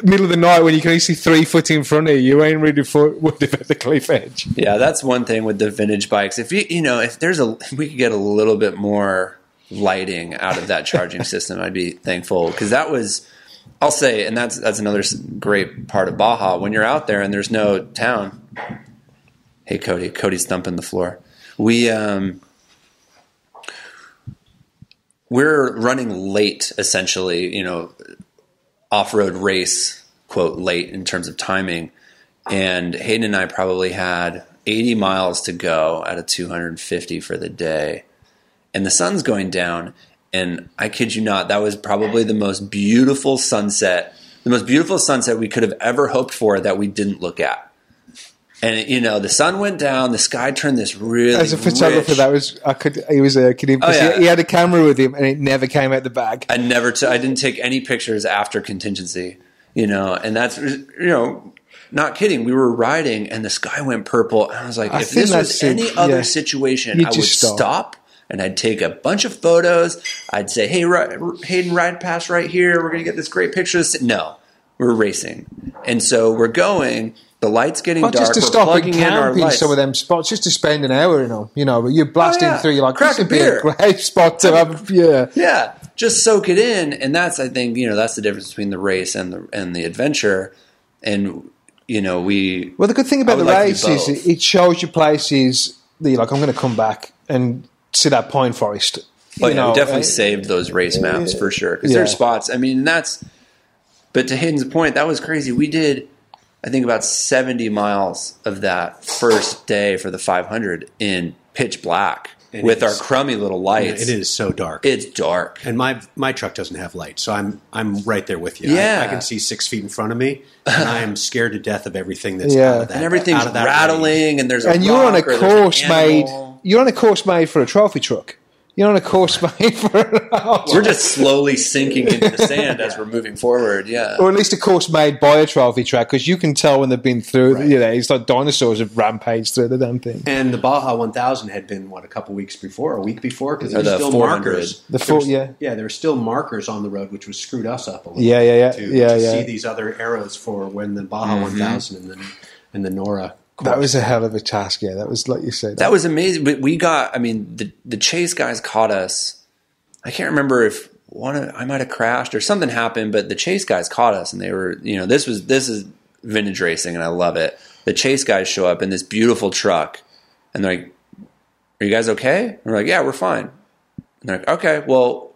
Middle of the night when you can only see three foot in front of you, you ain't really worried about the cliff edge. Yeah, that's one thing with the vintage bikes. If you you know if there's a we could get a little bit more lighting out of that charging system, I'd be thankful because that was I'll say, and that's that's another great part of Baja when you're out there and there's no town. Hey Cody, Cody's thumping the floor. We um we're running late essentially, you know, off-road race quote late in terms of timing and Hayden and I probably had 80 miles to go out of 250 for the day. And the sun's going down. And I kid you not, that was probably the most beautiful sunset, the most beautiful sunset we could have ever hoped for that we didn't look at. And you know, the sun went down, the sky turned this really As a photographer, rich- that was I could. He was uh, a kid. Oh, yeah. he, he had a camera with him, and it never came out the bag. I never, t- I didn't take any pictures after contingency, you know, and that's, you know, not kidding. We were riding and the sky went purple. And I was like, I if this was any it, other yeah. situation, You I would stop. stop. and I'd take a bunch of photos. I'd say, hey, ri- Hayden, ride past right here. We're going to get this great picture. No, we're racing. And so we're going, the light's getting Not dark. just to we're stop and plugging in our camp in lights. some of them spots, just to spend an hour in them. You know, but you're blasting Oh, yeah. through. You're like, Crack a would be a great spot to have. Yeah, Yeah, just soak it in, and that's I think you know that's the difference between the race and the and the adventure. And you know we Well, the good thing about the like race is it- it shows you places that you're like, I'm going to come back and see that pine forest. Oh, You yeah, know, we definitely uh, saved those race maps for sure because Yeah. there's spots. I mean, that's. But to Hayden's point, that was crazy. We did, I think, about 70 miles of that first day for the 500 in pitch black And with our crummy little lights. It is so dark. It's dark. and my my truck doesn't have lights, so I'm I'm right there with you. Yeah. I, I can see six feet in front of me, and I am scared to death of everything that's Yeah. out of that, and everything's out of that rattling, range. and there's a and you're on a rock or there's an course made. You're on a course made for a trophy truck. You're on a course made for. an hour. We're just slowly sinking into the sand as we're moving forward. Yeah. or at least a course made by a trophy track because you can tell when they've been through. Right. You know, it's like dinosaurs have rampaged through the damn thing. And the Baja 1000 had been what a couple weeks before, a week before, because there the were still 400. markers. The full- was- yeah. yeah, there were still markers on the road, which was screwed us up a little. Yeah, yeah, yeah, to, yeah, to yeah. see these other arrows for when the Baja mm-hmm. 1000 and the and the NORRA. That was a hell of a task. Yeah, that was like you said. That was amazing. But we got, I mean, the, the chase guys caught us. I can't remember if one of, I might have crashed or something happened, but the chase guys caught us and they were, you know, this was, this is vintage racing and I love it. The chase guys show up in this beautiful truck and they're like, are you guys okay? And we're like, yeah, we're fine. And they're like, okay, well,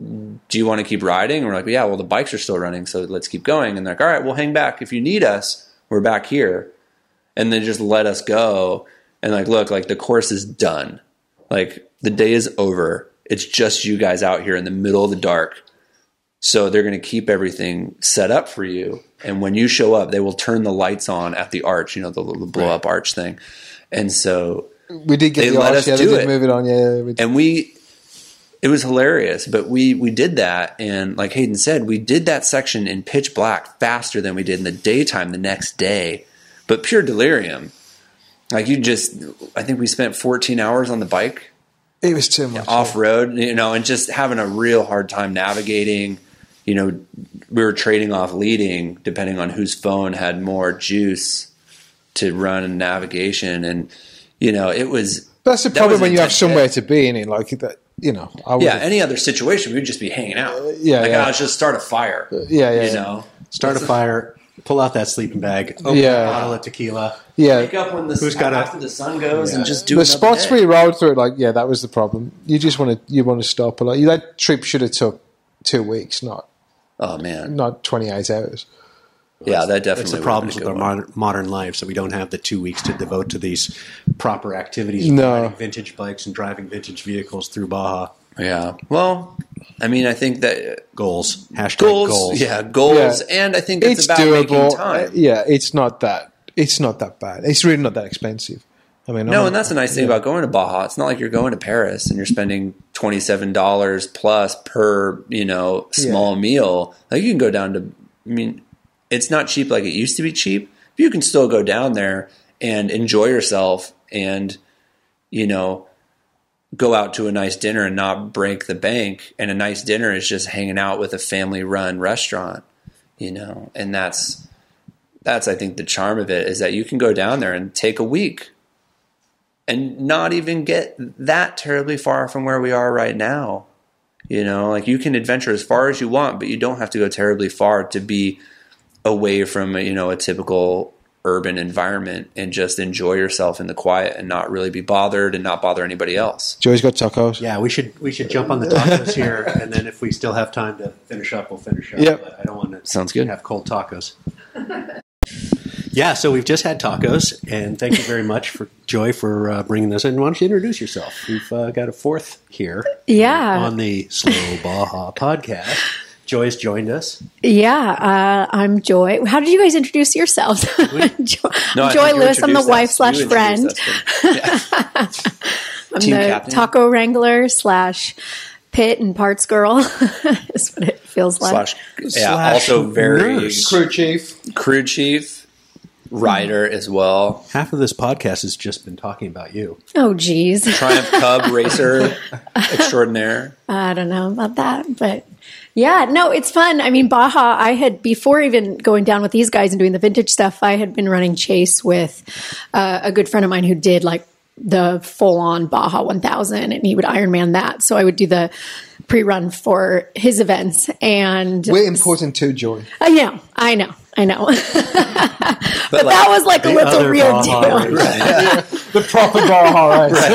do you want to keep riding? And we're like, yeah, well, the bikes are still running, so let's keep going. And they're like, all right, we'll hang back. If you need us, we're back here. And they just let us go. And like, look, like the course is done. Like the day is over. It's just you guys out here in the middle of the dark. So they're going to keep everything set up for you. And when you show up, they will turn the lights on at the arch, you know, the little blow up arch thing. And so we did get they the let arch, us yeah, they do did it. move it on. Yeah, we and we it was hilarious but we we did that and like hayden said we did that section in pitch black faster than we did in the daytime the next day but pure delirium like you just i think we spent 14 hours on the bike it was too much. off road you know and just having a real hard time navigating you know, we were trading off leading depending on whose phone had more juice to run navigation, and you know, it was That's the problem was when you have somewhere to be in it, like that. You know, I Yeah, any other situation, we'd just be hanging out. yeah, like, yeah. "Oh, let's just start a fire. yeah, yeah, you yeah. know, Start a fire, pull out that sleeping bag, open Yeah. a bottle of tequila. yeah. wake up when the Who's got a- the sun goes and just do the spots day. we rode through, like yeah, that was the problem. You just want to you want to stop a lot. You that trip should have took two weeks, not Oh man, not twenty eight hours. yeah, that definitely. That's the would've problems with our modern, modern life. So we don't have the two weeks to devote to these proper activities, No. riding vintage bikes and driving vintage vehicles through Baja. Yeah. Well, I mean, I think that Goals. Hashtag goals, goals. yeah, goals, Yeah. and I think it's, It's, about doable. making time. Uh, Yeah, it's not that. It's not that bad. It's really not that expensive. I mean, No, I'm- and that's the nice thing about going to Baja. It's not like you're going to Paris and you're spending twenty seven dollars plus per you know small meal. Like you can go down to. I mean, it's not cheap like it used to be cheap. But you can still go down there and enjoy yourself and you know go out to a nice dinner and not break the bank. And a nice dinner is just hanging out with a family run restaurant, you know, and that's that's I think the charm of it is that you can go down there and take a week and not even get that terribly far from where we are right now. You know, like you can adventure as far as you want, but you don't have to go terribly far to be away from you know a typical urban environment and just enjoy yourself in the quiet and not really be bothered and not bother anybody else. Joey's got tacos. Yeah, we should we should jump on the tacos here, and then if we still have time to finish up, we'll finish up. Yep. I don't want to Sounds good. have cold tacos. yeah, so we've just had tacos, and thank you very much for Joy for uh, bringing those in. Why don't you introduce yourself? We've uh, got a fourth here Yeah. on the Slow Baja podcast. Joy's joined us. Yeah, uh, I'm Joy. How did you guys introduce yourselves? Joy, No, Joy Lewis. I'm the wife us. slash You friend. introduced us, but- I'm Team the captain. taco wrangler slash pit and parts girl. is what it feels like. slash, yeah, Slash also very nurse. Crew chief. crew chief, rider as well, Half of this podcast has just been talking about you. oh, geez. Triumph Cub racer extraordinaire. I don't know about that, but yeah, no, it's fun. I mean, Baja, I had, before even going down with these guys and doing the vintage stuff, I had been running Chase with uh, a good friend of mine who did like the full on Baja 1000 and he would Ironman that. So I would do the pre run for his events. And We're important too, Joy. I know, I know, I know. but like, that was like a little real Baja deal. race. The proper Baja race.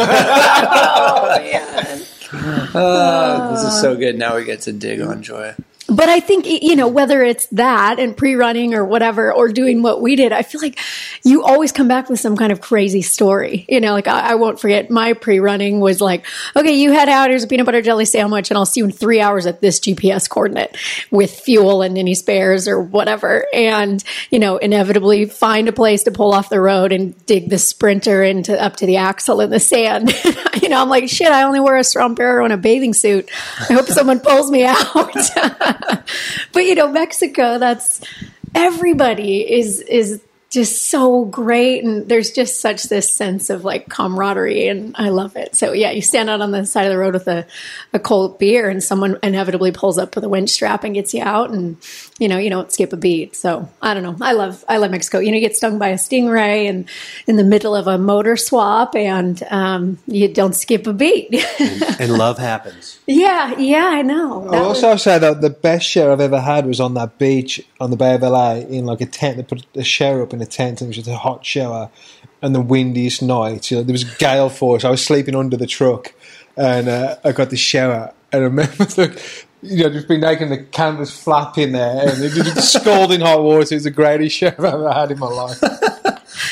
Oh, man. Uh, this is so good. Now we get to dig on Joy. But I think, you know, whether it's that and pre running or whatever, or doing what we did, I feel like you always come back with some kind of crazy story. You know, like I, I won't forget my pre running was like, okay, you head out, here's a peanut butter jelly sandwich, and I'll see you in three hours at this GPS coordinate with fuel and any spares or whatever. And, you know, inevitably find a place to pull off the road and dig the sprinter into up to the axle in the sand. you know, I'm like, shit, I only wear a sombrero and a bathing suit. I hope someone pulls me out. but you know, Mexico, that's everybody is is just so great and there's just such this sense of like camaraderie and I love it. So yeah, you stand out on the side of the road with a, a cold beer and someone inevitably pulls up with a winch strap and gets you out and you know, you don't skip a beat. So I don't know. I love I love Mexico. You know, you get stung by a stingray and in the middle of a motor swap and um, you don't skip a beat. and love happens. yeah, yeah, I know. I'll was- also say that the best share I've ever had was on that beach on the Bay of LA in like a tent. They put a share up in a tent and it was just a hot shower and the windiest night. You know, there was gale force. I was sleeping under the truck and uh, I got the shower and I remember the, you know, just being naked and the canvas flapping there and it was scalding hot water. It was the greatest shower I've ever had in my life.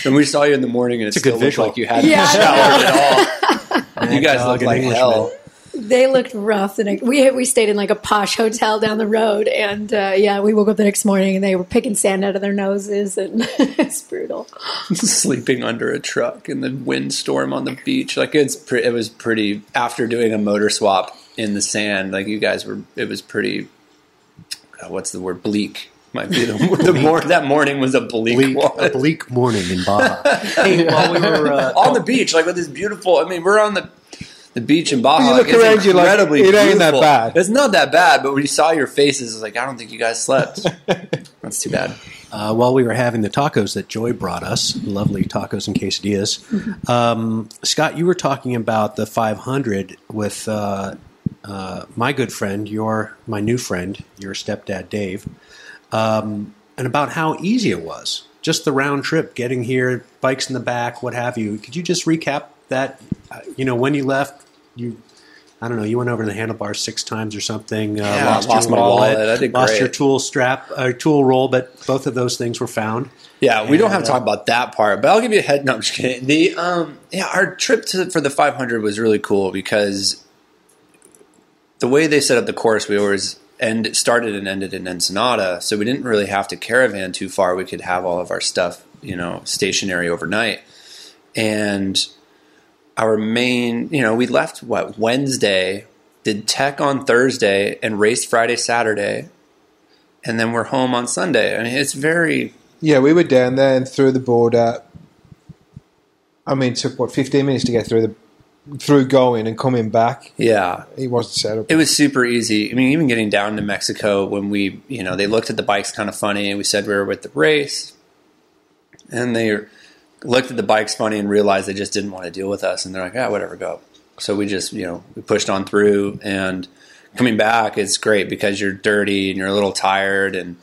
And we saw you in the morning, and it a still looked like you hadn't Yeah, showered at all. you guys Dog look like Englishman. hell. They looked rough. The next, we we stayed in like a posh hotel down the road, and uh, yeah, we woke up the next morning and they were picking sand out of their noses, and it's brutal. Sleeping under a truck in the windstorm on the beach, like it's pre- it was pretty. After doing a motor swap in the sand, like you guys were, it was pretty. God, what's the word? Bleak. Might be the, the mor- that morning was a bleak, Bleak, one. a bleak morning in Baja. hey, while we were uh, on the beach, like with this beautiful. I mean, we're on the the beach in Baja When you like, look is around, you're like, it ain't that bad. It's not that bad, but when you saw your faces, it's like I don't think you guys slept. That's too bad. Uh, while we were having the tacos that Joy brought us, lovely tacos and quesadillas, um, Scott, you were talking about the 500 with uh, uh, my good friend, your my new friend, your stepdad Dave, um, and about how easy it was. Just the round trip, getting here, bikes in the back, what have you. Could you just recap that? Uh, you know, when you left, you. I don't know. You went over the handlebars six times or something. Uh, Yeah, lost, lost your my wallet, wallet. I did lost great. your tool strap, uh, tool roll, but both of those things were found. Yeah, we don't have And, to talk about that part, but I'll give you a head. No, I'm just kidding. The um, yeah, our trip to for the 500 was really cool because the way they set up the course, we always end started and ended in Ensenada, so we didn't really have to caravan too far. We could have all of our stuff, you know, stationary overnight, and our main, you know, we left what Wednesday, did tech on Thursday, and raced Friday, Saturday, and then we're home on Sunday. I mean, it's very Yeah, we were down there and through the border. I mean, it took what fifteen minutes to get through the through going and coming back. yeah. It wasn't set up. It was super easy. I mean, even getting down to Mexico when we, you know, they looked at the bikes kind of funny and we said we were with the race. And they looked at the bikes funny and realized they just didn't want to deal with us. And they're like, yeah, whatever, go. So we just, you know, we pushed on through and coming back, it's great because you're dirty and you're a little tired and,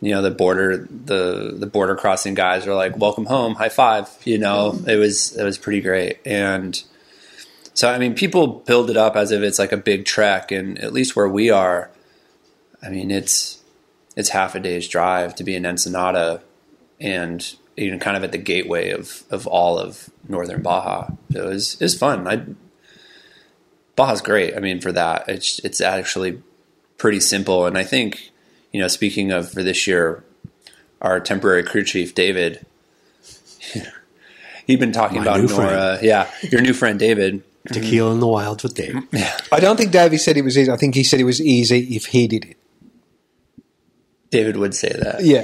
you know, the border, the, the border crossing guys are like, welcome home, high five, you know, it was, it was pretty great. And, so I mean, people build it up as if it's like a big trek, and at least where we are, I mean, it's it's half a day's drive to be in Ensenada, and you know, kind of at the gateway of of all of northern Baja. So it was it was fun. I Baja's great. I mean, for that, it's it's actually pretty simple, and I think you know, speaking of for this year, our temporary crew chief David. He'd been talking My about new Nora, yeah, your new friend David. Tequila in the wilds with Dave. I don't think Davey said it was easy. I think he said it was easy if he did it. David would say that. Yeah,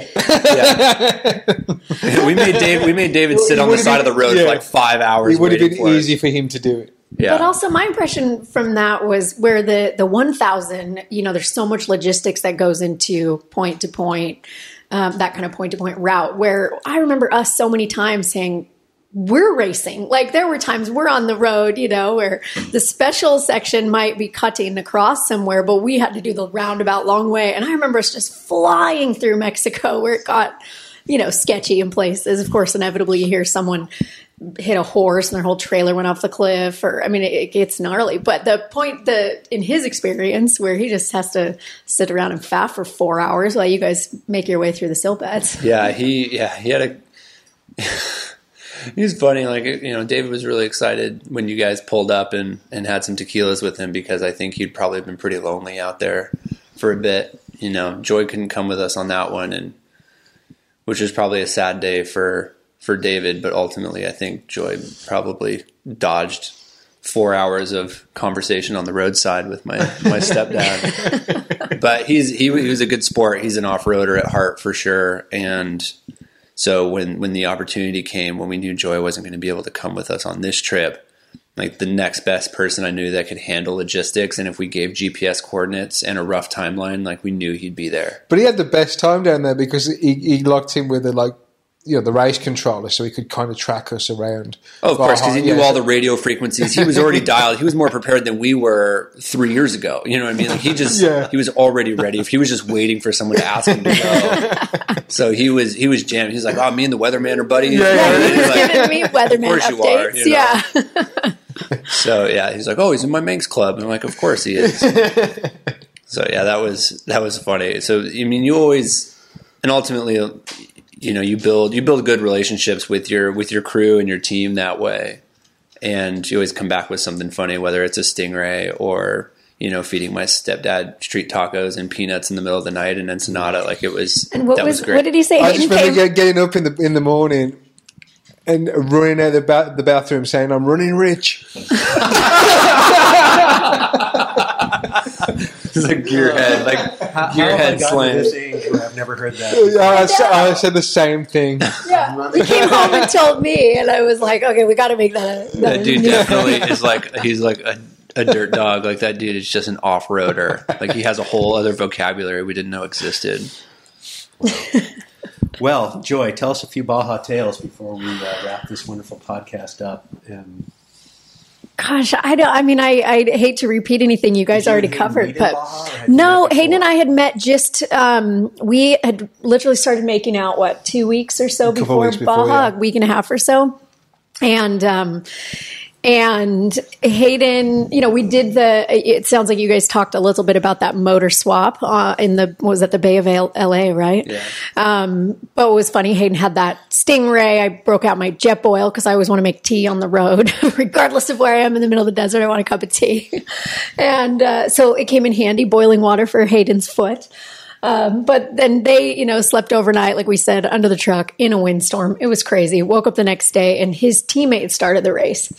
we made Dave. We made David sit It on the would've side of the road yeah. for like five hours. it would have been for it. easy for him to do it. Yeah. But also, my impression from that was where the the one thousand, you know, there's so much logistics that goes into point to point, um, that kind of point to point route. Where I remember us so many times saying, "We're racing." Like there were times we're on the road, you know, where the special section might be cutting across somewhere, but we had to do the roundabout long way. And I remember us just flying through Mexico, where it got, you know, sketchy in places. Of course, inevitably you hear someone hit a horse and their whole trailer went off the cliff or i mean it, it gets gnarly but the point that in his experience where he just has to sit around and faff for four hours while you guys make your way through the silt beds yeah, he yeah he had a. he was funny. Like you know, David was really excited when you guys pulled up and and had some tequilas with him because I think he'd probably been pretty lonely out there for a bit. You know, Joy couldn't come with us on that one, and which was probably a sad day for for David. But ultimately, I think Joy probably dodged four hours of conversation on the roadside with my my stepdad. but he's he, he was a good sport. He's an off roader at heart for sure, and so when when the opportunity came, when we knew Joy wasn't going to be able to come with us on this trip, like the next best person I knew that could handle logistics, and if we gave GPS coordinates and a rough timeline, like we knew he'd be there. But he had the best time down there because he, he locked in with the like, you know, the race controller, so he could kind of track us around. Oh, of course, because he knew Yeah, all the radio frequencies. He was already dialed. He was more prepared than we were three years ago. You know what I mean? Like he just Yeah. he was already ready. If he was just waiting for someone to ask him to go, so he was he was jammed. He's like, "Oh, me and the weatherman are buddies." Yeah, yeah, he He's was like- giving me weatherman course you updates are, you know. yeah So yeah, he's like, "Oh, he's in my Manx club." And I'm like, "Of course he is." so yeah, that was that was funny. So I mean, you always and ultimately, you know, you build you build good relationships with your with your crew and your team that way, and you always come back with something funny, whether it's a stingray or you know, feeding my stepdad street tacos and peanuts in the middle of the night in Ensenada. Like it was and what that was, was great. what did he say I just remember came- getting up in the in the morning and running out of the, ba- the bathroom saying, "I'm running rich." It's like gearhead, like gearhead slam. I've never heard that. Yeah, I, s- I said the same thing. Yeah, he came home and told me, and I was like, okay, we got to make that. A, That dude definitely is like he's like a, a dirt dog. Like that dude is just an off roader. Like he has a whole other vocabulary we didn't know existed. Well, Joy, tell us a few Baja tales before we uh, wrap this wonderful podcast up. Um, Gosh, I don't. I mean, I I hate to repeat anything you guys Did already covered, but Baja, or had you no. Hayden and I had met just. Um, we had literally started making out what two weeks or so before weeks before, Baja, yeah. a week and a half or so, and um, and Hayden, you know, we did the. It sounds like you guys talked a little bit about that motor swap uh, in the was that the Bay of L- L.A. right? Yeah. Um, but it was funny. Hayden had that Stingray. I broke out my Jetboil because I always want to make tea on the road, regardless of where I am in the middle of the desert. I want a cup of tea, and uh, so it came in handy. Boiling water for Hayden's foot. Um, but then they, you know, slept overnight, like we said, under the truck in a windstorm. It was crazy. Woke up the next day, and his teammate started the race.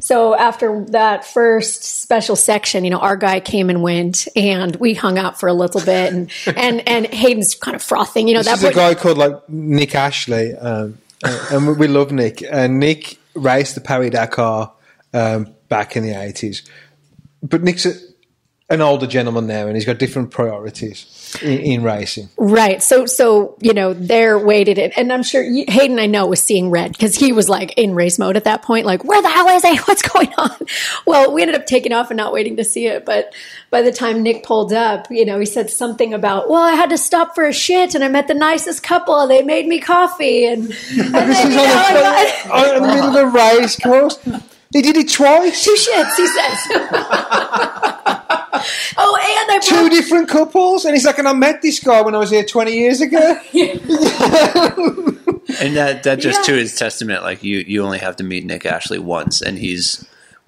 So after that first special section, you know, our guy came and went, and we hung out for a little bit, and and and Hayden's kind of frothing, you know. This is a guy called like Nick Ashley, um, and we- love Nick. And Nick raced the Paris Dakar um, back in the eighties, but Nick's a, an older gentleman now, and he's got different priorities in, in racing. Right. So, so you know, they're weighted in, and I'm sure you, Hayden, I know, was seeing red because he was like in race mode at that point. Like, where the hell is he? What's going on? Well, we ended up taking off and not waiting to see it. But by the time Nick pulled up, you know, he said something about, "Well, I had to stop for a shit, and I met the nicest couple. and They made me coffee, and, and This then, is you know, the, on- in the middle of the race course. He did it twice. two shits." He says. Oh, and I Two different couples, and he's like, and I met this guy when I was here twenty years ago. And that that just Yeah. to his testament, like you you only have to meet Nick Ashley once, and he's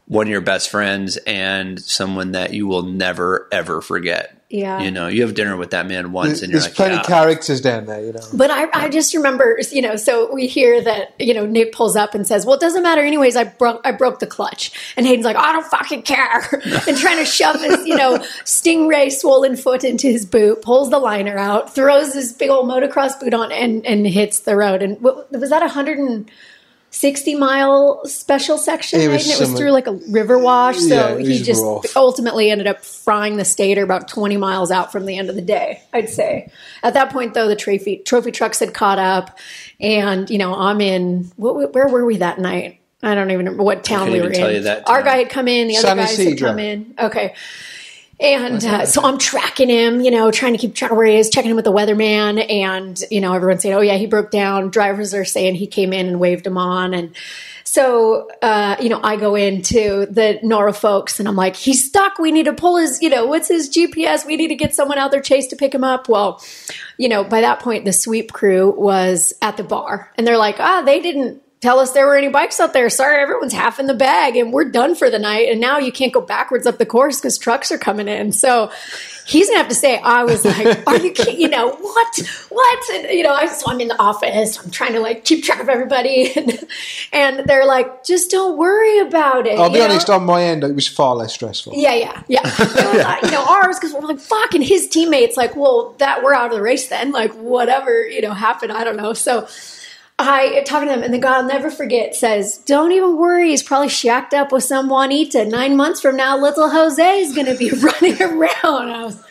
one of your best friends and someone that you will never ever forget. Yeah. you know, you have dinner with that man once, and you're There's like, plenty yeah. of characters down there, you know. But I, I just remember, you know, so we hear that, you know, Nick pulls up and says, "Well, it doesn't matter, anyways. I broke, I broke the clutch." And Hayden's like, "I don't fucking care," and trying to shove his, you know, stingray swollen foot into his boot, pulls the liner out, throws his big old motocross boot on, and and hits the road. And what, was that a hundred and sixty mile special section? It was Hayden? it was through like a river wash, so Yeah, he just rough. ultimately ended up frying the stator about 20 miles out from the end of the day, I'd say. At that point, though, the trophy, trophy trucks had caught up. And, you know, I'm in, what, where were we that night? I don't even remember what town couldn't we were even tell in. you that Our guy had come in, the other San guys had come in. Okay. And uh, so I'm tracking him, you know, trying to keep track of where he is, checking him with the weatherman. And, you know, everyone's saying, oh, yeah, he broke down. Drivers are saying he came in and waved him on. And so, uh, you know, I go into the NORRA folks and I'm like, he's stuck. We need to pull his, you know, what's his GPS? We need to get someone out there chase to pick him up. Well, you know, by that point, the sweep crew was at the bar and they're like, ah, they didn't tell us there were any bikes out there. Sorry, everyone's half in the bag and we're done for the night. And now you can't go backwards up the course because trucks are coming in. So he's gonna have to say, I was like, are you kidding? You know, what? What? And, you know, I, so I'm in the office. I'm trying to like keep track of everybody. And, and they're like, just don't worry about it. I'll be know? honest, on my end, it was far less stressful. Yeah, yeah, yeah. Uh, you know, ours because we're like fucking his teammates. Like, well, that we're out of the race then. Like, whatever you know happened, I don't know. So I talking to them, and the guy I'll never forget says, "Don't even worry. He's probably shacked up with some Juanita. Nine months from now, little Jose is going to be running around." I was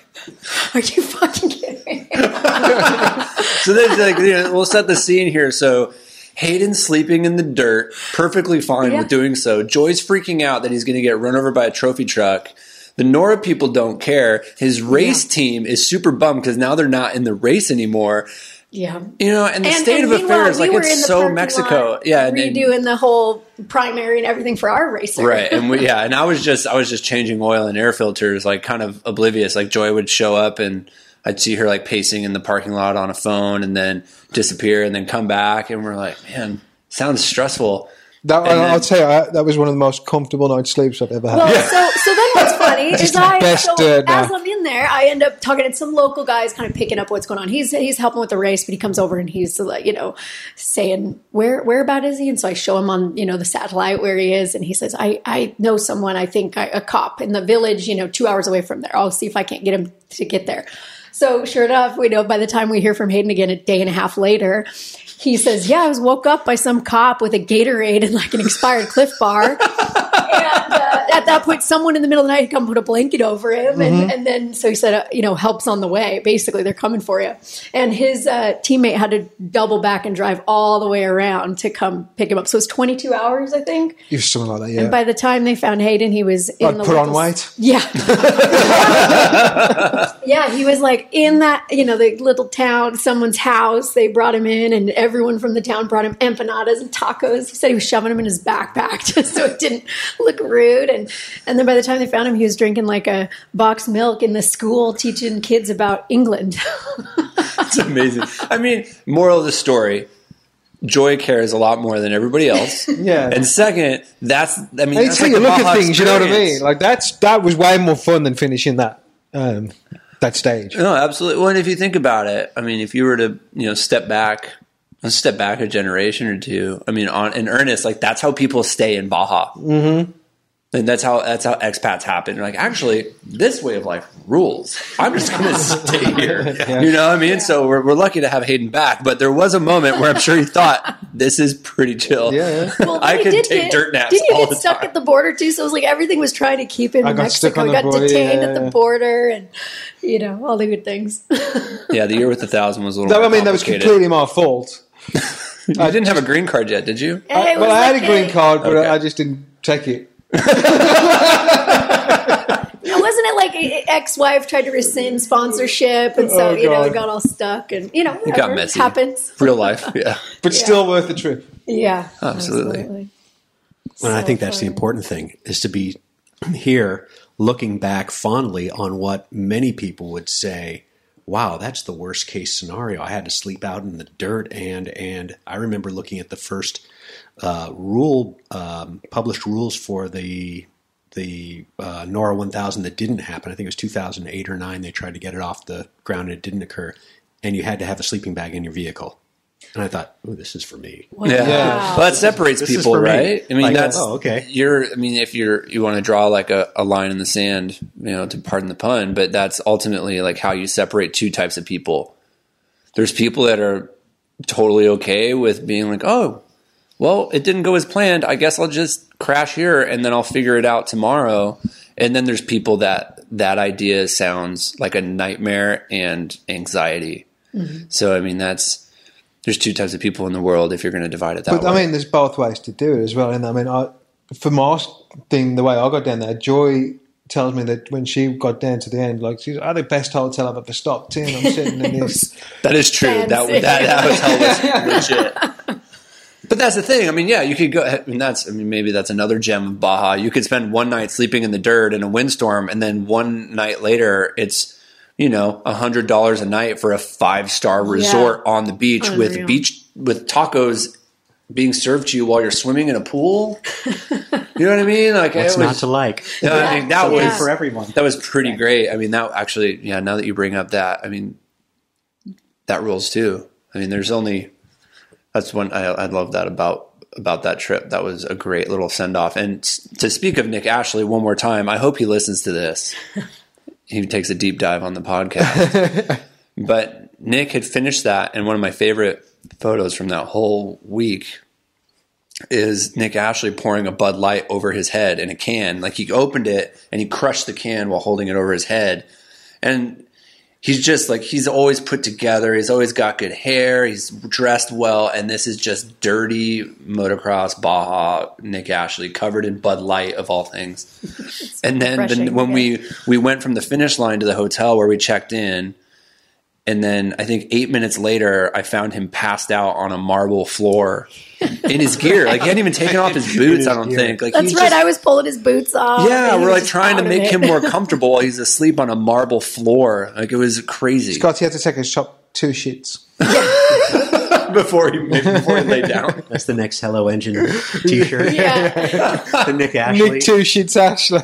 like, "Are you fucking kidding me?" So there's like, you know, we'll set the scene here. So Hayden sleeping in the dirt, perfectly fine Yeah. with doing so. Joy's freaking out that he's going to get run over by a trophy truck. The NORRA people don't care. His race team is super bummed because now they're not in the race anymore. Yeah. You know, and the And- state and of affairs, we like it's so Mexico. Yeah, and, redoing the whole primary and everything for our racer. right and we, yeah and i was just i was just changing oil and air filters like kind of oblivious like joy would show up and i'd see her like pacing in the parking lot on a phone and then disappear and then come back and we're like man sounds stressful That, And I'll then- tell you, I, that was one of the most comfortable night's sleeps I've ever had. Well, so so then what's funny is I best so dirt as now. I'm in there, I end up talking to some local guys, kind of picking up what's going on. He's he's helping with the race, but he comes over and he's you know, saying where where about is he? And so I show him on you know the satellite where he is, and he says, I I know someone, I think I, a cop in the village, you know, two hours away from there. I'll see if I can't get him to get there. So sure enough, we know by the time we hear from Hayden again, a day and a half later. He says, "Yeah, I was woke up by some cop with a Gatorade and like an expired Clif Bar." and uh, at that point, someone in the middle of the night had come put a blanket over him, and, and then so he said, uh, "You know, help's on the way. Basically, they're coming for you." And his uh, teammate had to double back and drive all the way around to come pick him up. So it was 22 hours, I think. It was something like that, yeah. And by the time they found Hayden, he was in I'd the put on weight. Yeah. yeah, he was like in that, you know, the little town, someone's house. They brought him in, and everyone from the town brought him empanadas and tacos. He said he was shoving them in his backpack just so it didn't look rude. And and then by the time they found him, he was drinking like a box milk in the school, teaching kids about England. It's amazing. I mean, moral of the story: Joy cares a lot more than everybody else. Yeah. And second, that's I mean, And that's it's like you the look Baja at things, you know what I mean? Like that's that was way more fun than finishing that um, that stage. No, absolutely. Well, and if you think about it, I mean, if you were to, you know, step back, step back a generation or two. I mean, on in earnest, like that's how people stay in Baja. Mm-hmm. And that's how that's how expats happen. You're like, actually, this way of life rules. I'm just going to stay here. You know what I mean? So we're, we're lucky to have Hayden back. But there was a moment where I'm sure he thought this is pretty chill. Yeah, yeah. Well, I could did take get- dirt naps Didn't you all get the stuck time. at the border too? So it was like everything was trying to keep him I in got stuck Mexico. on the got border, detained yeah, at the border, and you know all the good things. Yeah, the year with the thousand was a little. That, I mean, that was completely my fault. I didn't have a green card yet, did you? Hey, it well, was I had like a green card, but Okay. I just didn't take it. Wasn't it like a- ex-wife tried to rescind sponsorship, and so Oh, you know it got all stuck, and you know It whatever got messy. happens. Real life. Yeah. But Yeah. still worth the trip. Yeah, Absolutely. And So I think that's the important thing is to be here looking back fondly on what many people would say, wow, that's the worst case scenario. I had to sleep out in the dirt and and I remember looking at the first uh, rule um, published rules for the the uh, NORRA 1000 that didn't happen. I think it was 2008 or 9 they tried to get it off the ground and it didn't occur and you had to have a sleeping bag in your vehicle. And I thought, "Oh, this is for me." Wow. Yeah. Well, that separates This people, for me. right? I mean, Like, that's oh, okay. You're, I mean, if you're you want to draw like a, a line in the sand, you know, to pardon the pun, but that's ultimately like how you separate two types of people. There's people that are totally okay with being like, oh, well, it didn't go as planned. I guess I'll just crash here and then I'll figure it out tomorrow. And then there's people that that idea sounds like a nightmare and anxiety. Mm-hmm. So I mean, that's there's two types of people in the world if you're going to divide it that But way. I mean, there's both ways to do it as well. And I mean, I, for my thing, the way I got down there, Joy tells me that when she got down to the end, like she's at the best hotel I've ever stopped in. I'm sitting in this. That is true. That that hotel was legit. But that's the thing. I mean, yeah, you could go. I mean, that's. I mean, maybe that's another gem of Baja. You could spend one night sleeping in the dirt in a windstorm, and then one night later, it's you know a hundred dollars a night for a five star resort on the beach with beach with tacos being served to you while you're swimming in a pool. you know what I mean? Like, What's it not to like? Yeah, I mean, that Something was for everyone. that was pretty great. I mean, that actually, yeah. Now that you bring up that, I mean, that rules too. I mean, there's only that's one I, I love that about about that trip. That was a great little send off. And to speak of Nick Ashley one more time, I hope he listens to this. he takes a deep dive on the podcast. but Nick had finished that, and one of my favorite photos from that whole week is Nick Ashley pouring a Bud Light over his head in a can. Like he opened it and he crushed the can while holding it over his head. And he's just like he's always put together. He's always got good hair. He's dressed well, and this is just dirty motocross Baja Nick Ashley covered in Bud Light of all things. and then the, when yeah. we we went from the finish line to the hotel where we checked in. And then I think eight minutes later, I found him passed out on a marble floor in his gear. Like he hadn't even taken off his boots. his I don't gear. think. Like That's he's right. just- I was pulling his boots off. yeah, we're like trying to make him more comfortable while he's asleep on a marble floor. Like it was crazy. Scott, he had to take a shot two shits. before he before he laid down. That's the next Hello Engine T-shirt. Yeah. the Nick Ashley. Nick two shits Ashley.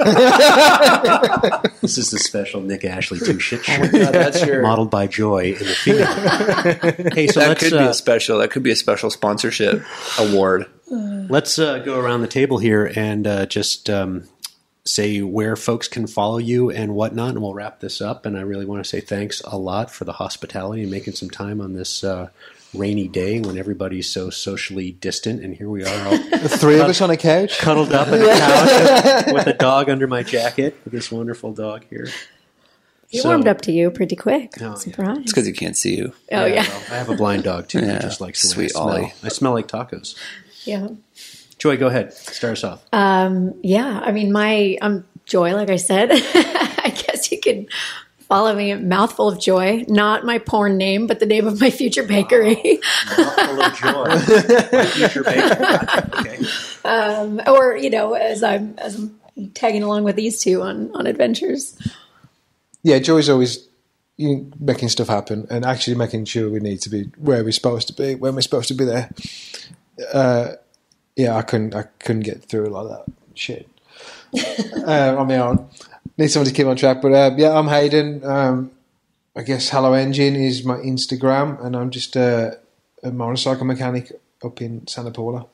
This is the special Nick Ashley two shit Oh shirt, God, that's your modeled by Joy in the field. hey, so that let's could be uh, a special. That could be a special sponsorship award. let's uh, go around the table here and uh, just um, say where folks can follow you and whatnot, and we'll wrap this up. And I really want to say thanks a lot for the hospitality and making some time on this. Uh, Rainy day when everybody's so socially distant, and here we are all the three of us on a couch. cuddled up in a couch with a dog under my jacket with this wonderful dog here. He So- warmed up to you pretty quick. Oh, yeah. It's because he can't see you. Oh yeah. well, I have a blind dog too. Yeah, just likes the sweet way I smell. Ollie. I smell like tacos. Yeah. Joy, go ahead. Start us off. Um, yeah. I mean, my um, joy, like I said, I guess you could follow me at Mouthful of Joy, not my porn name, but the name of my future bakery. Full of joy. My future baker. Okay. um, or, you know, as I'm, as I'm tagging along with these two on, on adventures. Yeah, Joy's always you know, making stuff happen and actually making sure we need to be where we're supposed to be when we're supposed to be there. Uh, yeah, I couldn't. I couldn't get through a lot of that shit uh, on my own. Need someone to keep on track. But uh, yeah, I'm Hayden. Um, I guess Hello Engine is my Instagram, and I'm just uh, a motorcycle mechanic up in Santa Paula.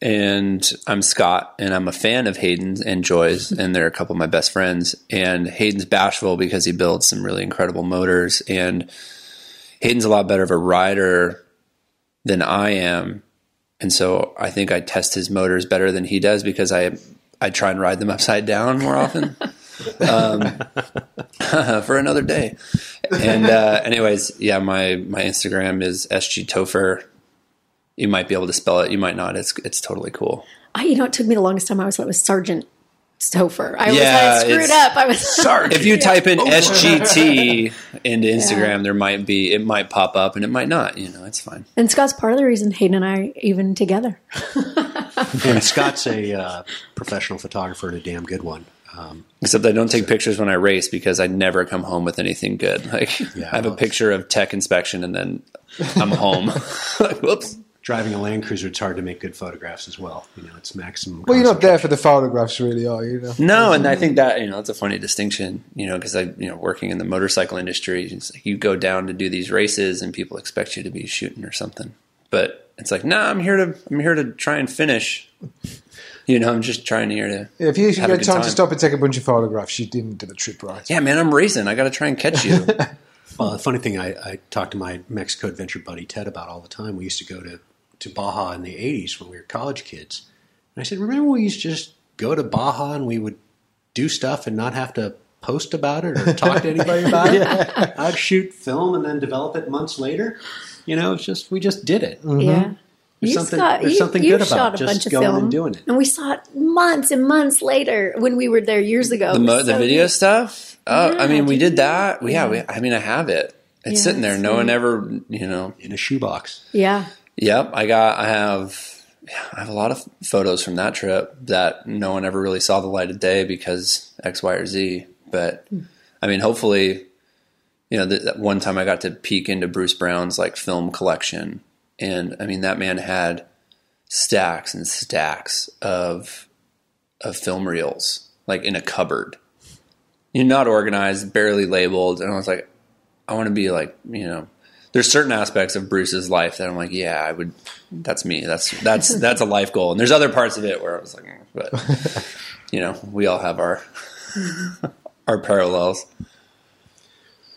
And I'm Scott, and I'm a fan of Hayden's and Joy's, and they're a couple of my best friends. And Hayden's bashful because he builds some really incredible motors, and Hayden's a lot better of a rider than I am, and so I think I test his motors better than he does because I I try and ride them upside down more often. um, for another day. And uh, anyways, yeah, my my Instagram is sg toepfer. You might be able to spell it. You might not. It's it's totally cool. I, you know, it took me the longest time. I was thought it was Sergeant Stouffer. I was Yeah, I screwed up. I was If you type in SGT into Instagram, there might be it might pop up and it might not. You know, it's fine. And Scott's part of the reason Hayden and I even together. And Scott's a uh, professional photographer and a damn good one. Um, Except I don't take pictures when I race because I never come home with anything good. Like Yeah, I have a picture of tech inspection and then I'm home. like, whoops. driving a Land Cruiser, it's hard to make good photographs as well. You know, it's maximum. Well, you're not there for the photographs, really, are you? you know? No, and I think that you know it's a funny distinction. You know, because I you know working in the motorcycle industry, it's like you go down to do these races and people expect you to be shooting or something, but it's like, nah, I'm here to I'm here to try and finish. You know, I'm just trying here to. Yeah, if you Have a had good time, to stop and take a bunch of photographs, you didn't do the trip right. Yeah, man, I'm racing. I got to try and catch you. Well, the funny thing, I, I talk to my Mexico adventure buddy Ted about all the time. We used to go to, to Baja in the 80s when we were college kids. And I said, Remember, we used to just go to Baja and we would do stuff and not have to post about it or talk to anybody about it? I'd shoot film and then develop it months later. You know, it's just, we just did it. Mm-hmm. Yeah. There's You, something- Scott, there's something you good about shot a just bunch of going and doing it. and we saw it months and months later when we were there years ago. the It was mo- the so video neat. stuff. Oh, I mean, we did did that. We, yeah, we, I mean, I have it. It's Yeah, sitting there. it's No one ever, you know. In a shoebox. Yeah, Yep, I got. I have. I have a lot of photos from that trip that no one ever really saw the light of day because X, Y, or Z. But hmm. I mean, hopefully, you know, that one time I got to peek into Bruce Brown's like film collection, and I mean, that man had stacks and stacks of of film reels like in a cupboard. You're not organized, barely labeled, and I was like, I want to be like, you know, there's certain aspects of Bruce's life that I'm like, yeah, I would. That's me. That's that's that's a life goal. And there's other parts of it where I was like, mm, but you know, we all have our our parallels.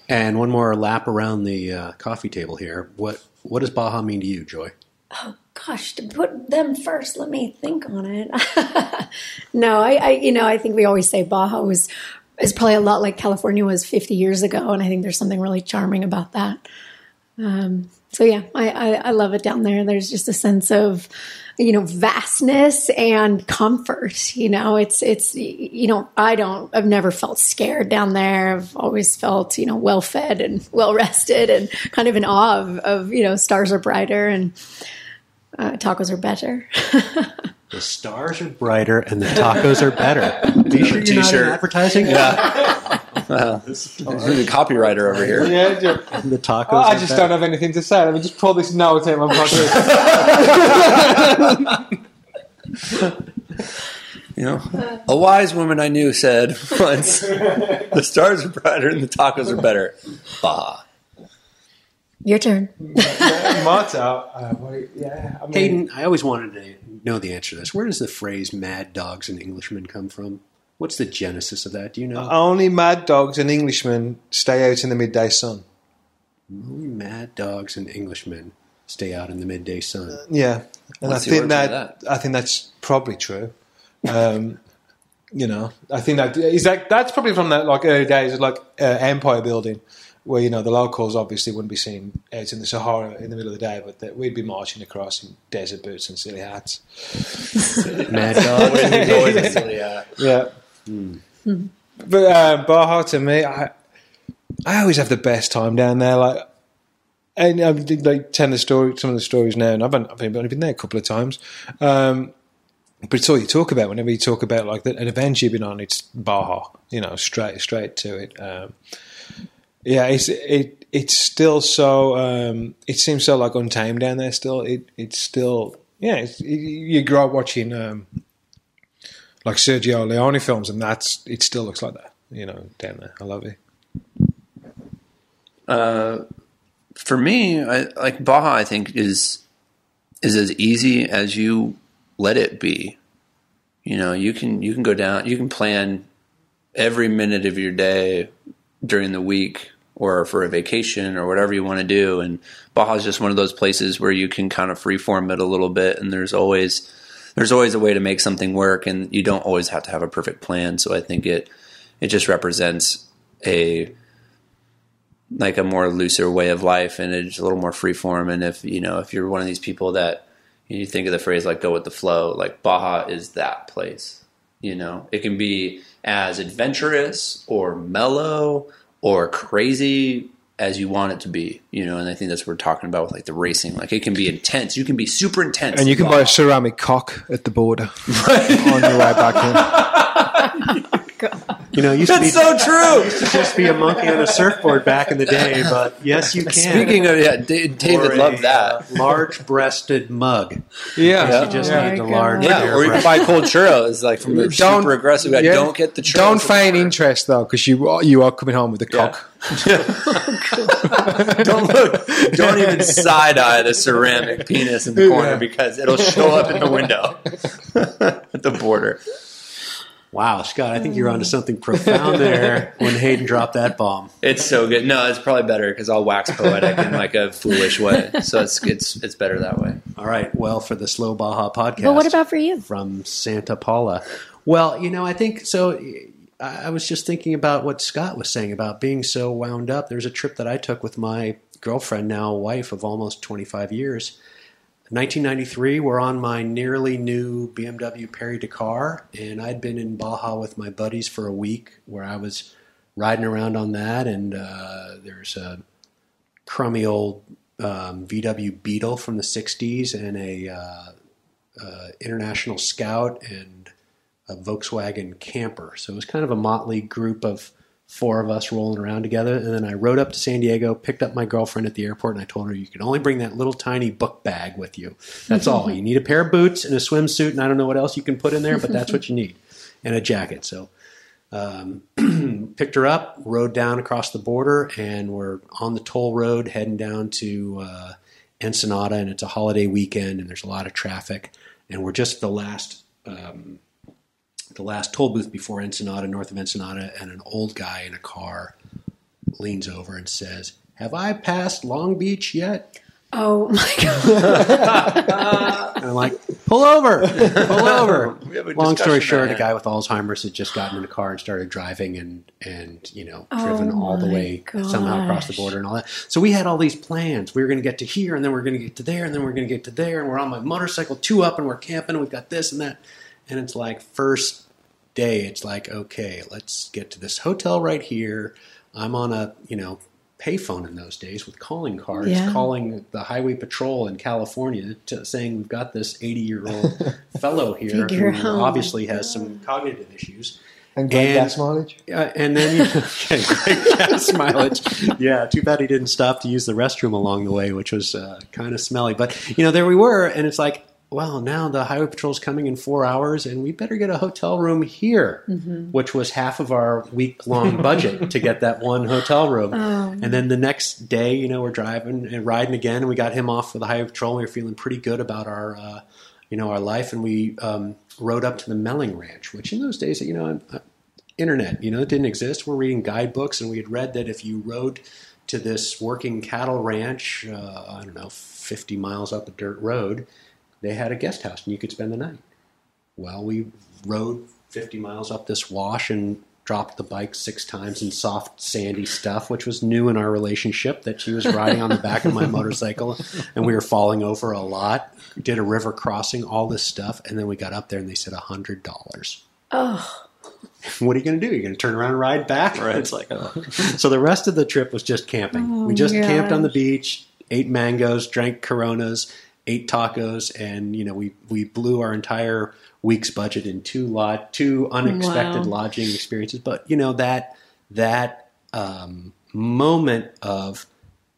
And one more lap around the uh, coffee table here. What what does Baja mean to you, Joy? Oh gosh, to put them first, let me think on it. no, I, I, you know, I think we always say Baja was is probably a lot like California was 50 years ago, and I think there's something really charming about that. Um, so yeah, I, I, I love it down there. There's just a sense of, you know, vastness and comfort. You know, it's it's you know, I don't, I've never felt scared down there. I've always felt you know well fed and well rested and kind of in awe of, of you know stars are brighter and uh, tacos are better. The stars are brighter and the tacos are better. Are you sure you're not in T-shirt. advertising? Yeah. Well, this is the copywriter over here. Yeah, ju- The tacos. I just better. don't have anything to say. Let me just pull this note out of my pocket. You know, a wise woman I knew said once, "The stars are brighter and the tacos are better." Bah. Your turn. Motto. Uh, what- yeah, I mean, Hayden, I always wanted to know the answer to this. Where does the phrase "mad dogs and Englishmen" come from? What's the genesis of that? Do you know? only mad dogs and Englishmen stay out in the midday sun. Only mad dogs and Englishmen stay out in the midday sun. Yeah, and What's I think origin that, I think that's probably true. Um, you know, I think that is that that's probably from that like early days of like uh, empire building, where you know the locals obviously wouldn't be seen out in the Sahara in the middle of the day, but that we'd be marching across in desert boots and silly hats. Mad dogs. and Always a uh, But uh, Baja to me, I I always have the best time down there. Like, and I did like telling the story, some of the stories now, and I've, been, I've only been there a couple of times. Um, but it's all you talk about whenever you talk about like the, an adventure you've been on. It's Baja, you know, straight straight to it. Um, yeah, it's it it's still so. Um, it seems so like untamed down there. Still, it it's still yeah. It's, you you grow up watching. Um, like Sergio Leone films, and that's it. Still looks like that, you know, down there. I love it. Uh, for me, I, like Baja, I think is is as easy as you let it be. You know, you can you can go down, you can plan every minute of your day during the week or for a vacation or whatever you want to do. And Baja is just one of those places where you can kind of freeform it a little bit, and there's always there's always a way to make something work, and you don't always have to have a perfect plan. So I think it it just represents a like a more looser way of life and it's a little more freeform. And if you know, if you're one of these people that you think of the phrase like "go with the flow," like Baja is that place. You know, it can be as adventurous or mellow or crazy as you want it to be. You know, and I think that's what we're talking about with like the racing. Like it can be intense. You can be super intense, And you can buy a ceramic cock at the border on your way back in. You know, it used to be That's so true. used to just be a monkey on a surfboard back in the day, but yes, you can. Speaking of yeah, Da- David Or loved a, that. uh, large-breasted mug. Yeah, You just yeah. need the large. God. Yeah, or you can buy cold churros like from the Don't- super aggressive guy. yeah. Don't get the churros. Don't from feign the- interest though, because you are, you are coming home with a Yeah. cock. don't look. Don't even side eye the ceramic penis in the corner Yeah. because it'll show up in the window at the border. Wow, Scott, I think you're onto mm. something profound there when Hayden dropped that bomb. It's so good. No, it's probably better because I'll wax poetic in like a foolish way. So it's it's it's better that way. All right, well, for the Slow Baja podcast. But what about for you? from Santa Paula? Well, you know, I think so. I I was just thinking about what Scott was saying about being so wound up. There's a trip that I took with my girlfriend, now wife of almost 25 years. 1993, we're on my nearly new BMW Paris Dakar, and I'd been in Baja with my buddies for a week where I was riding around on that, and uh, there's a crummy old um, VW Beetle from the 60s and a uh, uh, International Scout and a Volkswagen camper. So it was kind of a motley group of four of us rolling around together. And then I rode up to San Diego, picked up my girlfriend at the airport, and I told her you can only bring that little tiny book bag with you. That's all. You need a pair of boots and a swimsuit, and I don't know what else you can put in there, but that's what you need, and a jacket. So um, picked her up, rode down across the border, and we're on the toll road heading down to uh, Ensenada, and it's a holiday weekend, and there's a lot of traffic, and we're just the last um, the last toll booth before Ensenada, north of Ensenada, and an old guy in a car leans over and says, "Have I passed Long Beach yet?" Oh my god! And I'm like, "Pull over, pull over." We have a Long story short, there. a guy with Alzheimer's had just gotten in a car and started driving and and you know oh driven Oh all the my way somehow across the border and all that. So we had all these plans. We were going to get to here and then we're going to get to there and then we're going to get to there and we're on my motorcycle two up and we're camping and we've got this and that. And it's like first day, it's like okay, let's get to this hotel right here. I'm on a you know payphone in those days with calling cards, Yeah. calling the highway patrol in California, to, saying we've got this 80 year old fellow here Figure who out. obviously has some cognitive issues. And great And- gas mileage. Uh, and then, okay, great gas mileage. Yeah, too bad he didn't stop to use the restroom along the way, which was uh, kind of smelly. But, you know, there we were, and it's like, well, now the highway patrol's coming in four hours, and we better get a hotel room here, which was half of our week long budget to get that one hotel room. And then the next day, you know, we're driving and riding again, and we got him off for the highway patrol. And we were feeling pretty good about our, uh, you know, our life, and we um, rode up to the Meling Ranch, which in those days, you know, I- internet. You know, it didn't exist. We're reading guidebooks, and we had read that if you rode to this working cattle ranch, uh, I don't know, 50 miles up a dirt road, they had a guest house, and you could spend the night. Well, we rode 50 miles up this wash and dropped the bike six times in soft, sandy stuff, which was new in our relationship that she was riding on the back of my motorcycle and we were falling over a lot. Did a river crossing, all this stuff. And then we got up there and they said $100 Oh, what are you going to do? You're going to turn around and ride back? It's like, oh. so the rest of the trip was just camping. Oh, we just camped on the beach, ate mangoes, drank Coronas, ate tacos, and you know we we blew our entire week's budget in two lot two unexpected Wow. lodging experiences. But you know that that um, moment of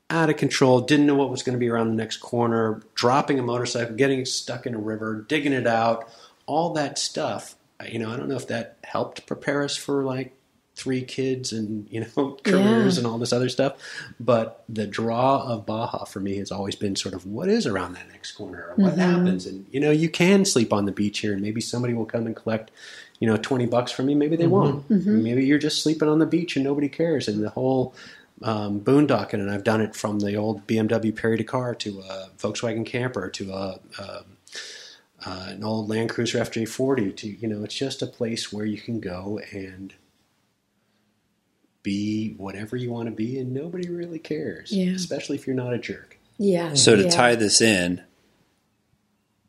out of control, didn't know what was going to be around the next corner, dropping a motorcycle, getting stuck in a river, digging it out, all that stuff. You know, I don't know if that helped prepare us for like three kids and you know careers Yeah. and all this other stuff. But the draw of Baja for me has always been sort of what is around that next corner, or what happens, and you know, you can sleep on the beach here, and maybe somebody will come and collect. You know, twenty bucks from me. Maybe they won't. Maybe you're just sleeping on the beach and nobody cares. And the whole um, boondocking, and I've done it from the old BMW Paris Dakar to a Volkswagen camper to a, um uh, an old Land Cruiser FJ40. To you know, it's just a place where you can go and be whatever you want to be, and nobody really cares. Yeah. Especially if you're not a jerk. yeah. So to yeah. tie this in,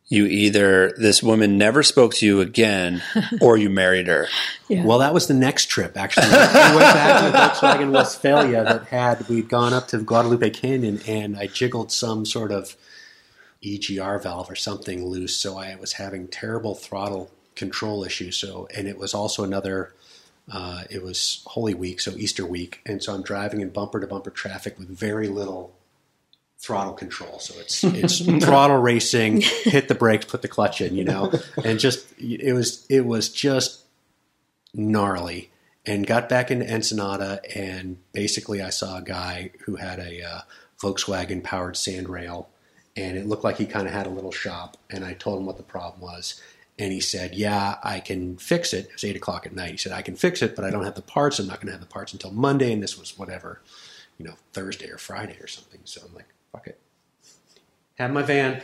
you either this woman never spoke to you again, or you married her. Yeah. Well, that was the next trip. Actually, we went back to Volkswagen Westfalia that had we'd gone up to Guadalupe Canyon, and I jiggled some sort of EGR valve or something loose, so I was having terrible throttle control issues. So, and it was also another. Uh, it was Holy Week, so Easter week, and so I'm driving in bumper to bumper traffic with very little throttle control. So it's it's throttle racing, hit the brakes, put the clutch in, you know, and just it was it was just gnarly. And got back into Ensenada, and basically I saw a guy who had a uh, Volkswagen powered sandrail, and it looked like he kind of had a little shop. And I told him what the problem was, and he said, "Yeah, I can fix it." It was eight o'clock at night. He said, "I can fix it, but I don't have the parts. I'm not going to have the parts until Monday." And this was whatever, you know, Thursday or Friday or something. So I'm like, "Fuck it." Have my van.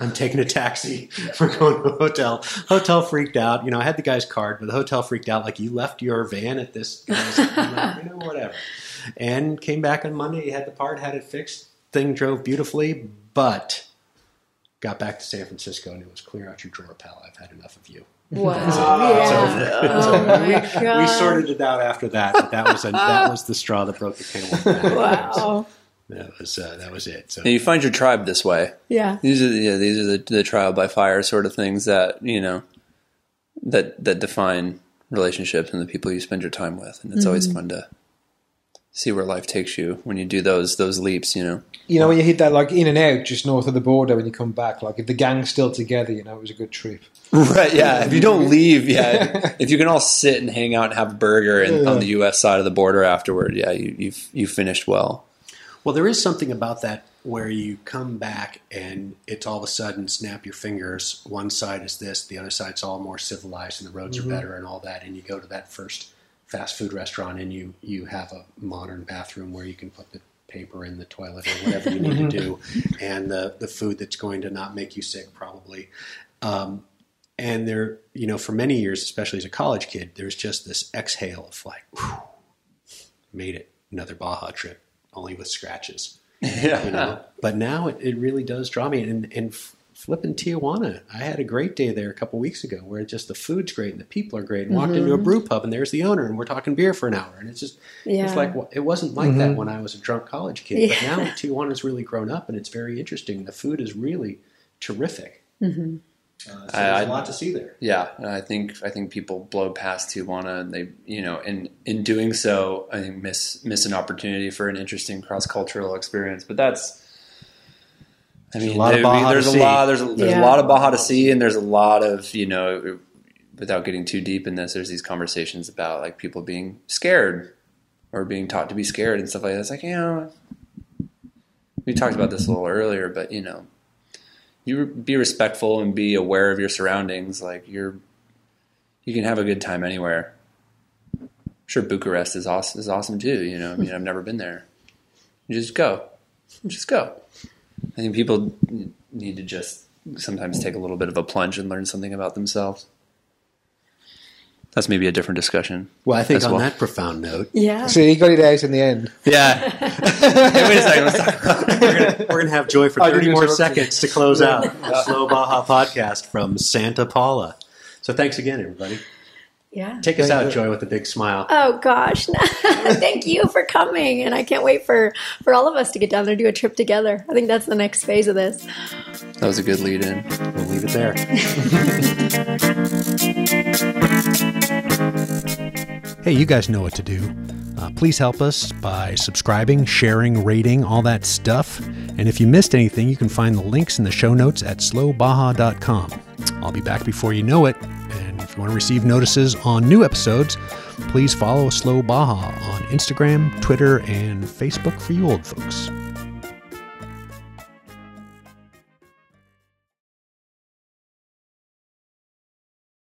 I'm taking a taxi. We're going to a hotel. Hotel freaked out. You know, I had the guy's card, but the hotel freaked out. Like, you left your van at this guy's, like, you know, whatever. And came back on Monday. He had the part, had it fixed. Thing drove beautifully, but got back to San Francisco and it was clear out your drawer, pal. I've had enough of you. Wow. Yeah. Oh my we, god. we sorted it out after that. But that was a, that was the straw that broke the camel's back. Wow. That was uh, that was it. So And you find your tribe this way. Yeah. These are the, yeah, these are the, the trial by fire sort of things that you know that that define relationships and the people you spend your time with, and it's always fun to see where life takes you when you do those those leaps. You know, You know, when you hit that like in and out just north of the border when you come back, like if the gang's still together, you know, it was a good trip. right? Yeah. If you don't leave, yeah. if you can all sit and hang out and have a burger in, on the U.S. side of the border afterward, yeah, you you've you finished well. Well, there is something about that where you come back and it's all of a sudden snap your fingers. One side is this, the other side's all more civilized, and the roads are mm-hmm. better, and all that. And you go to that first fast food restaurant, and you you have a modern bathroom where you can put the paper in the toilet or whatever you need to do, and the the food that's going to not make you sick probably. Um, and there, you know, for many years, especially as a college kid, there's just this exhale of like, whew, made it another Baja trip, only with scratches. Yeah. You know? but now it, it really does draw me. And, and flipping Tijuana, I had a great day there a couple weeks ago where just the food's great and the people are great. And walked into a mm-hmm. brew pub and there's the owner and we're talking beer for an hour. And it's just, Yeah. it's like, well, it wasn't like that mm-hmm. when I was a drunk college kid. But now Tijuana's really grown up and it's very interesting. The food is really terrific. Mm-hmm. Uh, so I- there's I- a lot to see there. Yeah, I think I think people blow past Tijuana, and they you know, in in doing so, I think miss miss an opportunity for an interesting cross cultural experience. But that's, I mean, a lot of there- Baja to there's a see. lot there's a, there's Yeah. a lot of Baja to see, and there's a lot of you know, without getting too deep in this, there's these conversations about like people being scared or being taught to be scared and stuff like that. It's like you know, we talked about this a little earlier, but you know, you be respectful and be aware of your surroundings. Like you're, you can have a good time anywhere. Sure, Bucharest is awesome. Is awesome too. You know, I mean, I've never been there. You just go, just go. I think people need to just sometimes take a little bit of a plunge and learn something about themselves. That's maybe a different discussion. Well, I think on well. that profound note, Yeah. So you got it out in the end. Yeah. hey, wait a second. Let's talk about we're gonna, we're gonna have Joy for 30 more seconds to close out the Slow Baja podcast from Santa Paula. So thanks again, everybody. Yeah. Take us Thank out, you. Joy, with a big smile. Oh gosh, thank you for coming, and I can't wait for for all of us to get down there and do a trip together. I think that's the next phase of this. That was a good lead in. We'll leave it there. hey, you guys know what to do. Uh, please help us by subscribing, sharing, rating, all that stuff. And if you missed anything, you can find the links in the show notes at slowbaja.com. I'll be back before you know it. And if you want to receive notices on new episodes, please follow Slow Baja on Instagram, Twitter, and Facebook for you old folks.